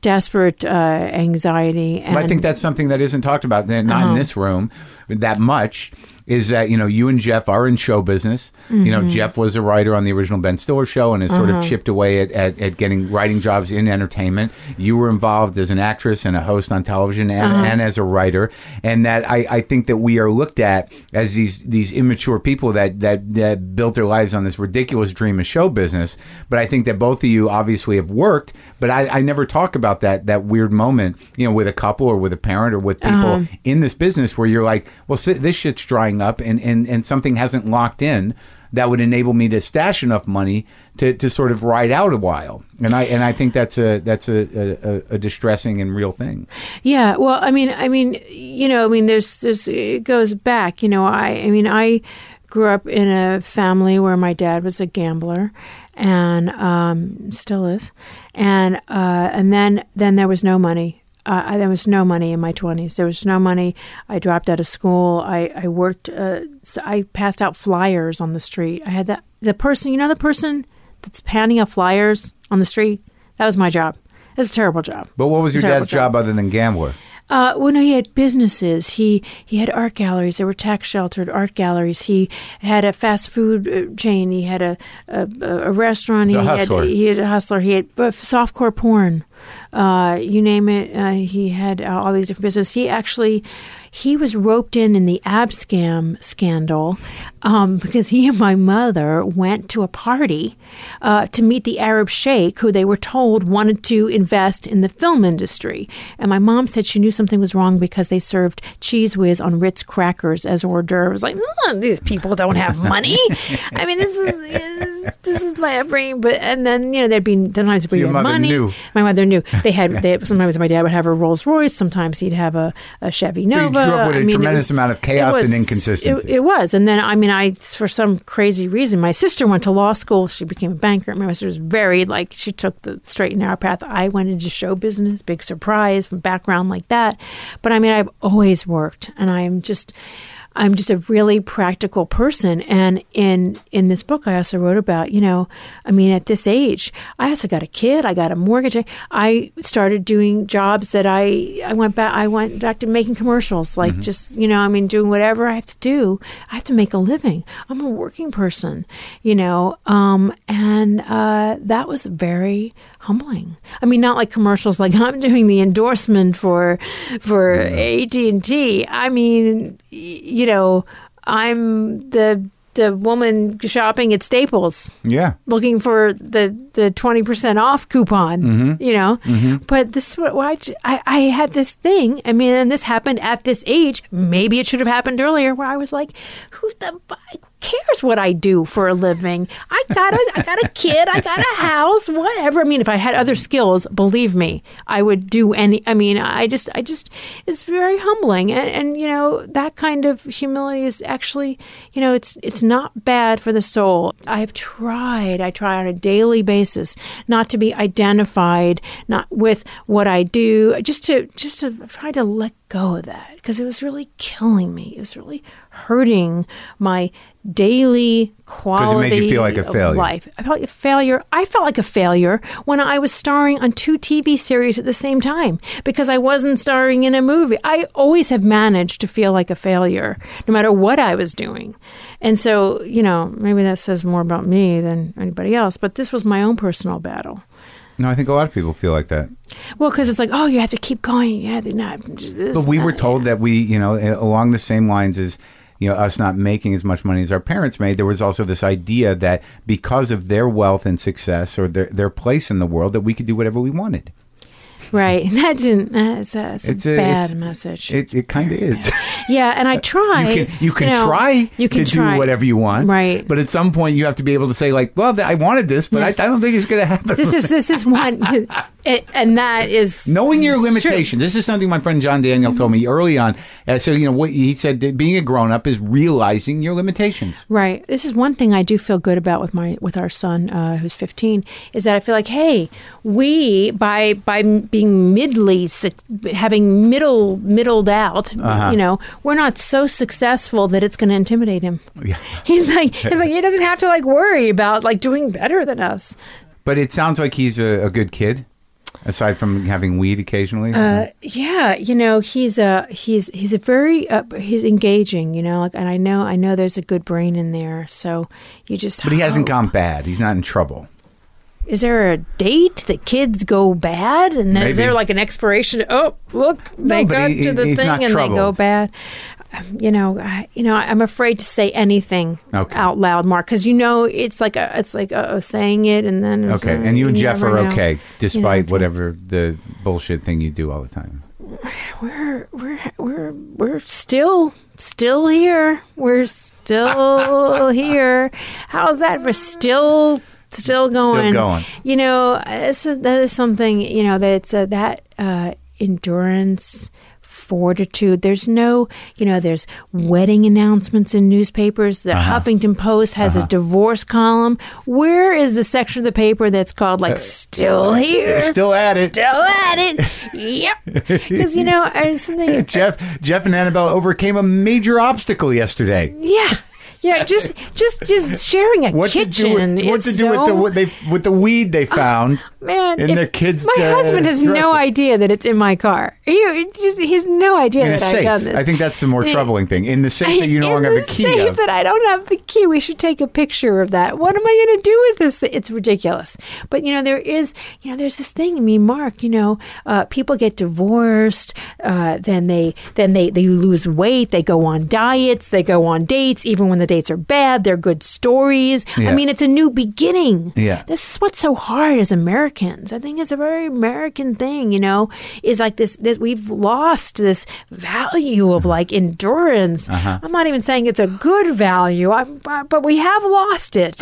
desperate uh, anxiety. And But I think that's something that isn't talked about, not in Uh-huh. this room, that much. Is that you know you and Jeff are in show business. You Mm-hmm. know Jeff was a writer on the original Ben Stiller show and has sort Uh-huh. of chipped away at, at, at getting writing jobs in entertainment. You were involved as an actress and a host on television and, Uh-huh. and as a writer. And that I, I think that we are looked at as these these immature people that, that that built their lives on this ridiculous dream of show business. But I think that both of you obviously have worked. But I, I never talk about that that weird moment, you know, with a couple or with a parent or with people Uh-huh. in this business where you're like, well, this shit's drying up and, and, and something hasn't locked in that would enable me to stash enough money to, to sort of ride out a while. And I and I think that's a that's a, a, a distressing and real thing. Yeah, well, I mean, I mean, you know, I mean, there's, there's, it goes back. You know, I, I mean, I grew up in a family where my dad was a gambler, and um, still is, and uh, and then then there was no money. Uh, there was no money in my twenties. There was no money. I dropped out of school. I I worked. Uh, so I passed out flyers on the street. I had that the person, you know, the person that's handing out flyers on the street. That was my job. It was a terrible job. But what was your dad's job other than gambler? Uh, well, no, he had businesses. He he had art galleries. There were tax sheltered art galleries. He had a fast food uh, chain. He had a a, a restaurant. He a had he had a hustler. He had uh, softcore porn. Uh, you name it. Uh, he had uh, all these different businesses. He actually he was roped in in the Abscam scandal um, because he and my mother went to a party uh, to meet the Arab sheikh who they were told wanted to invest in the film industry. And my mom said she knew something was wrong because they served Cheez Whiz on Ritz crackers as hors d'oeuvres. Like, "No, these people don't have money. [laughs] I mean, this is, is this is my upbringing. But and then you know there'd be sometimes we your had money. knew. My mother knew [laughs] they had. They, sometimes my dad would have a Rolls Royce. Sometimes he'd have a, a Chevy you Nova. grew up with a I mean, tremendous was- amount of chaos and inconsistency. It, it was, and then I mean, I for some crazy reason, my sister went to law school. She became a banker. My sister was very like she took the straight and narrow path. I went into show business. Big surprise from background like that. But I mean, I've always worked, and I'm just. I'm just a really practical person, and in in this book, I also wrote about you know, I mean, at this age, I also got a kid, I got a mortgage, I started doing jobs that I I went back, I went back to making commercials, like just you know, I mean, doing whatever I have to do. I have to make a living. I'm a working person, you know, um, and uh, that was very humbling. I mean, not like commercials, like [laughs] I'm doing the endorsement for for AT and T. I mean, you know, I'm the the woman shopping at Staples yeah. looking for the the twenty percent off coupon, mm-hmm. you know. Mm-hmm. But this, why I I had this thing. I mean, and this happened at this age. Maybe it should have happened earlier, where I was like, "Who the fuck cares what I do for a living? I got a I got a kid, I got a house, whatever. I mean, if I had other skills, believe me, I would do any. I mean, I just I just it's very humbling, and, and you know that kind of humility is actually, you know, it's it's not bad for the soul. I have tried. I try on a daily basis not to be identified not with what I do, just to just to try to let go of that because it was really killing me. It was really hurting my daily quality feel like a of failure. life. I felt like a failure. I felt like a failure when I was starring on two TV series at the same time because I wasn't starring in a movie. I always have managed to feel like a failure no matter what I was doing. And so, you know, maybe that says more about me than anybody else, but this was my own personal battle. No, I think a lot of people feel like that. Well, because it's like, oh, you have to keep going. Yeah, to not. This, But we were told that we, you know, along the same lines as, you know, us not making as much money as our parents made, there was also this idea that because of their wealth and success or their, their place in the world, that we could do whatever we wanted. Right. [laughs] That didn't. That's a, that's It's a- bad it's- message. It, it kind of is. yeah, and I try. You can, you can know, try you can to try. do whatever you want. Right. But at some point, you have to be able to say, like, well, I wanted this, but Yes. I, I don't think it's going to happen. This is this is one, [laughs] it, and that is Knowing your true. This is something my friend John Daniel told me early on. Uh, so, you know, what he said being a grown up is realizing your limitations. Right. This is one thing I do feel good about with my with our son, uh, who's 15, is that I feel like, hey, we by by m- being midly having middle middled out, Uh-huh. you know, we're not so successful that it's going to intimidate him. Yeah. [laughs] He's like he's like he doesn't have to like worry about like doing better than us. But it sounds like he's a, a good kid, aside from having weed occasionally. Uh, yeah, you know, he's a he's he's a very uh, he's engaging, you know, like, and I know I know there's a good brain in there. So you just but he hasn't gone bad. He's not in trouble. Is there a date that kids go bad, and then is there like an expiration? Oh, look, they but got he- to the thing and they go bad. You know, I, you know, I'm afraid to say anything Okay. out loud, Marc, because you know it's like a, it's like a, saying it, and then Okay. uh, And you and Jeff never are know. okay, despite okay. whatever the bullshit thing you do all the time. We're we're we're we're still still here. We're still [laughs] here. How's that for still still going? going. You know, that is something. You know, that's uh, that uh, endurance. Fortitude. There's no, you know, there's wedding announcements in newspapers. The Uh-huh. Huffington Post has a divorce column. Where is the section of the paper that's called like "Still Here"? Uh, still at it. Still at it. yep. [laughs] Because you know, I something. Jeff Jeff and Annabelle overcame a major obstacle yesterday. Yeah. Yeah, just just just sharing a What to do kitchen with, what to do so, with the what they with the weed they found man. in their kids' my uh, husband has no idea that it's in my car. He, just he has no idea in that I've done this. I think that's the more troubling thing. In the safe that you no longer have a the key safe of. that I don't have the key. We should take a picture of that. What am I going to do with this? It's ridiculous. But you know, there is, you know, there's this thing. I mean, Marc, you know, uh, people get divorced, uh, then they then they they lose weight. They go on diets. They go on dates, even when the dates are bad. They're good stories. Yeah. I mean, it's a new beginning. Yeah. This is what's so hard as Americans. I think it's a very American thing, you know, is like this, this we've lost this value of like endurance. Uh-huh. I'm not even saying it's a good value, I, but we have lost it.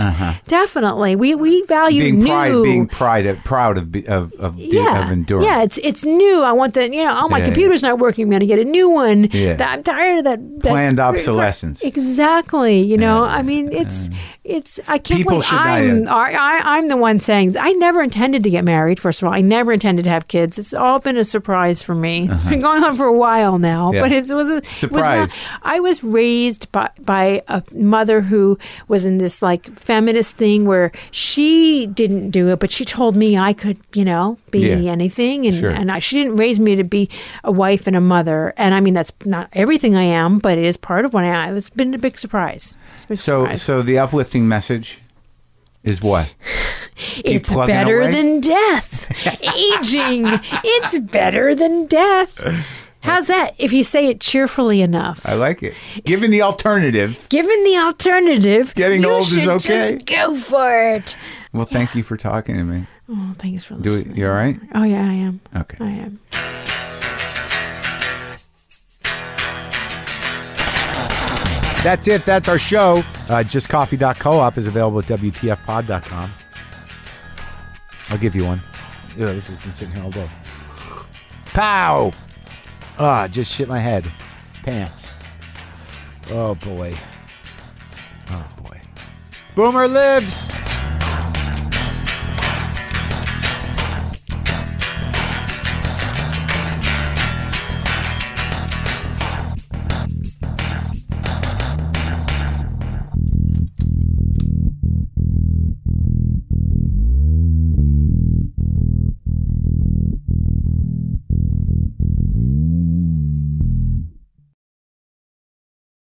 Definitely. We, we value Uh-huh. being new. pride, being pride, of, proud of of of, the- yeah, of endurance. yeah, it's it's new. I want the you know. Oh, my Yeah. computer's not working. I'm gonna get a new one. Yeah. That- I'm tired of that. that Planned obsolescence. Exactly. You know, I mean, it's it's. I can't People believe I'm I, I, I'm the one saying I never intended to get married. First of all, I never intended to have kids. It's all been a surprise for me. It's been going on for a while now, Uh-huh. Yeah. but it's, it was a it was not- Surprise. I was raised by by a mother who was in this like feminist thing where she didn't do it, but she told me I could, you know, be Yeah. anything, and Sure. and I, she didn't raise me to be a wife and a mother. And I mean, that's not everything I am, but it is part of what I am. It's been a big surprise. So so the uplifting message is what? [laughs] it's better away? than death. Aging, [laughs] it's better than death. How's that? If you say it cheerfully enough. I like it. Given the alternative. Given the alternative, Getting old is okay. Just go for it. Well, thank you for talking to me. Oh, thanks for Do listening. it. You all right? Oh yeah, I am. Okay. I am. That's it. That's our show. Uh, JustCoffee.coop is available at WTFpod.com. I'll give you one. Yeah, this has been sitting here all day. Pow! Ah, just shit my head. Pants. Oh boy. Oh boy. Boomer lives!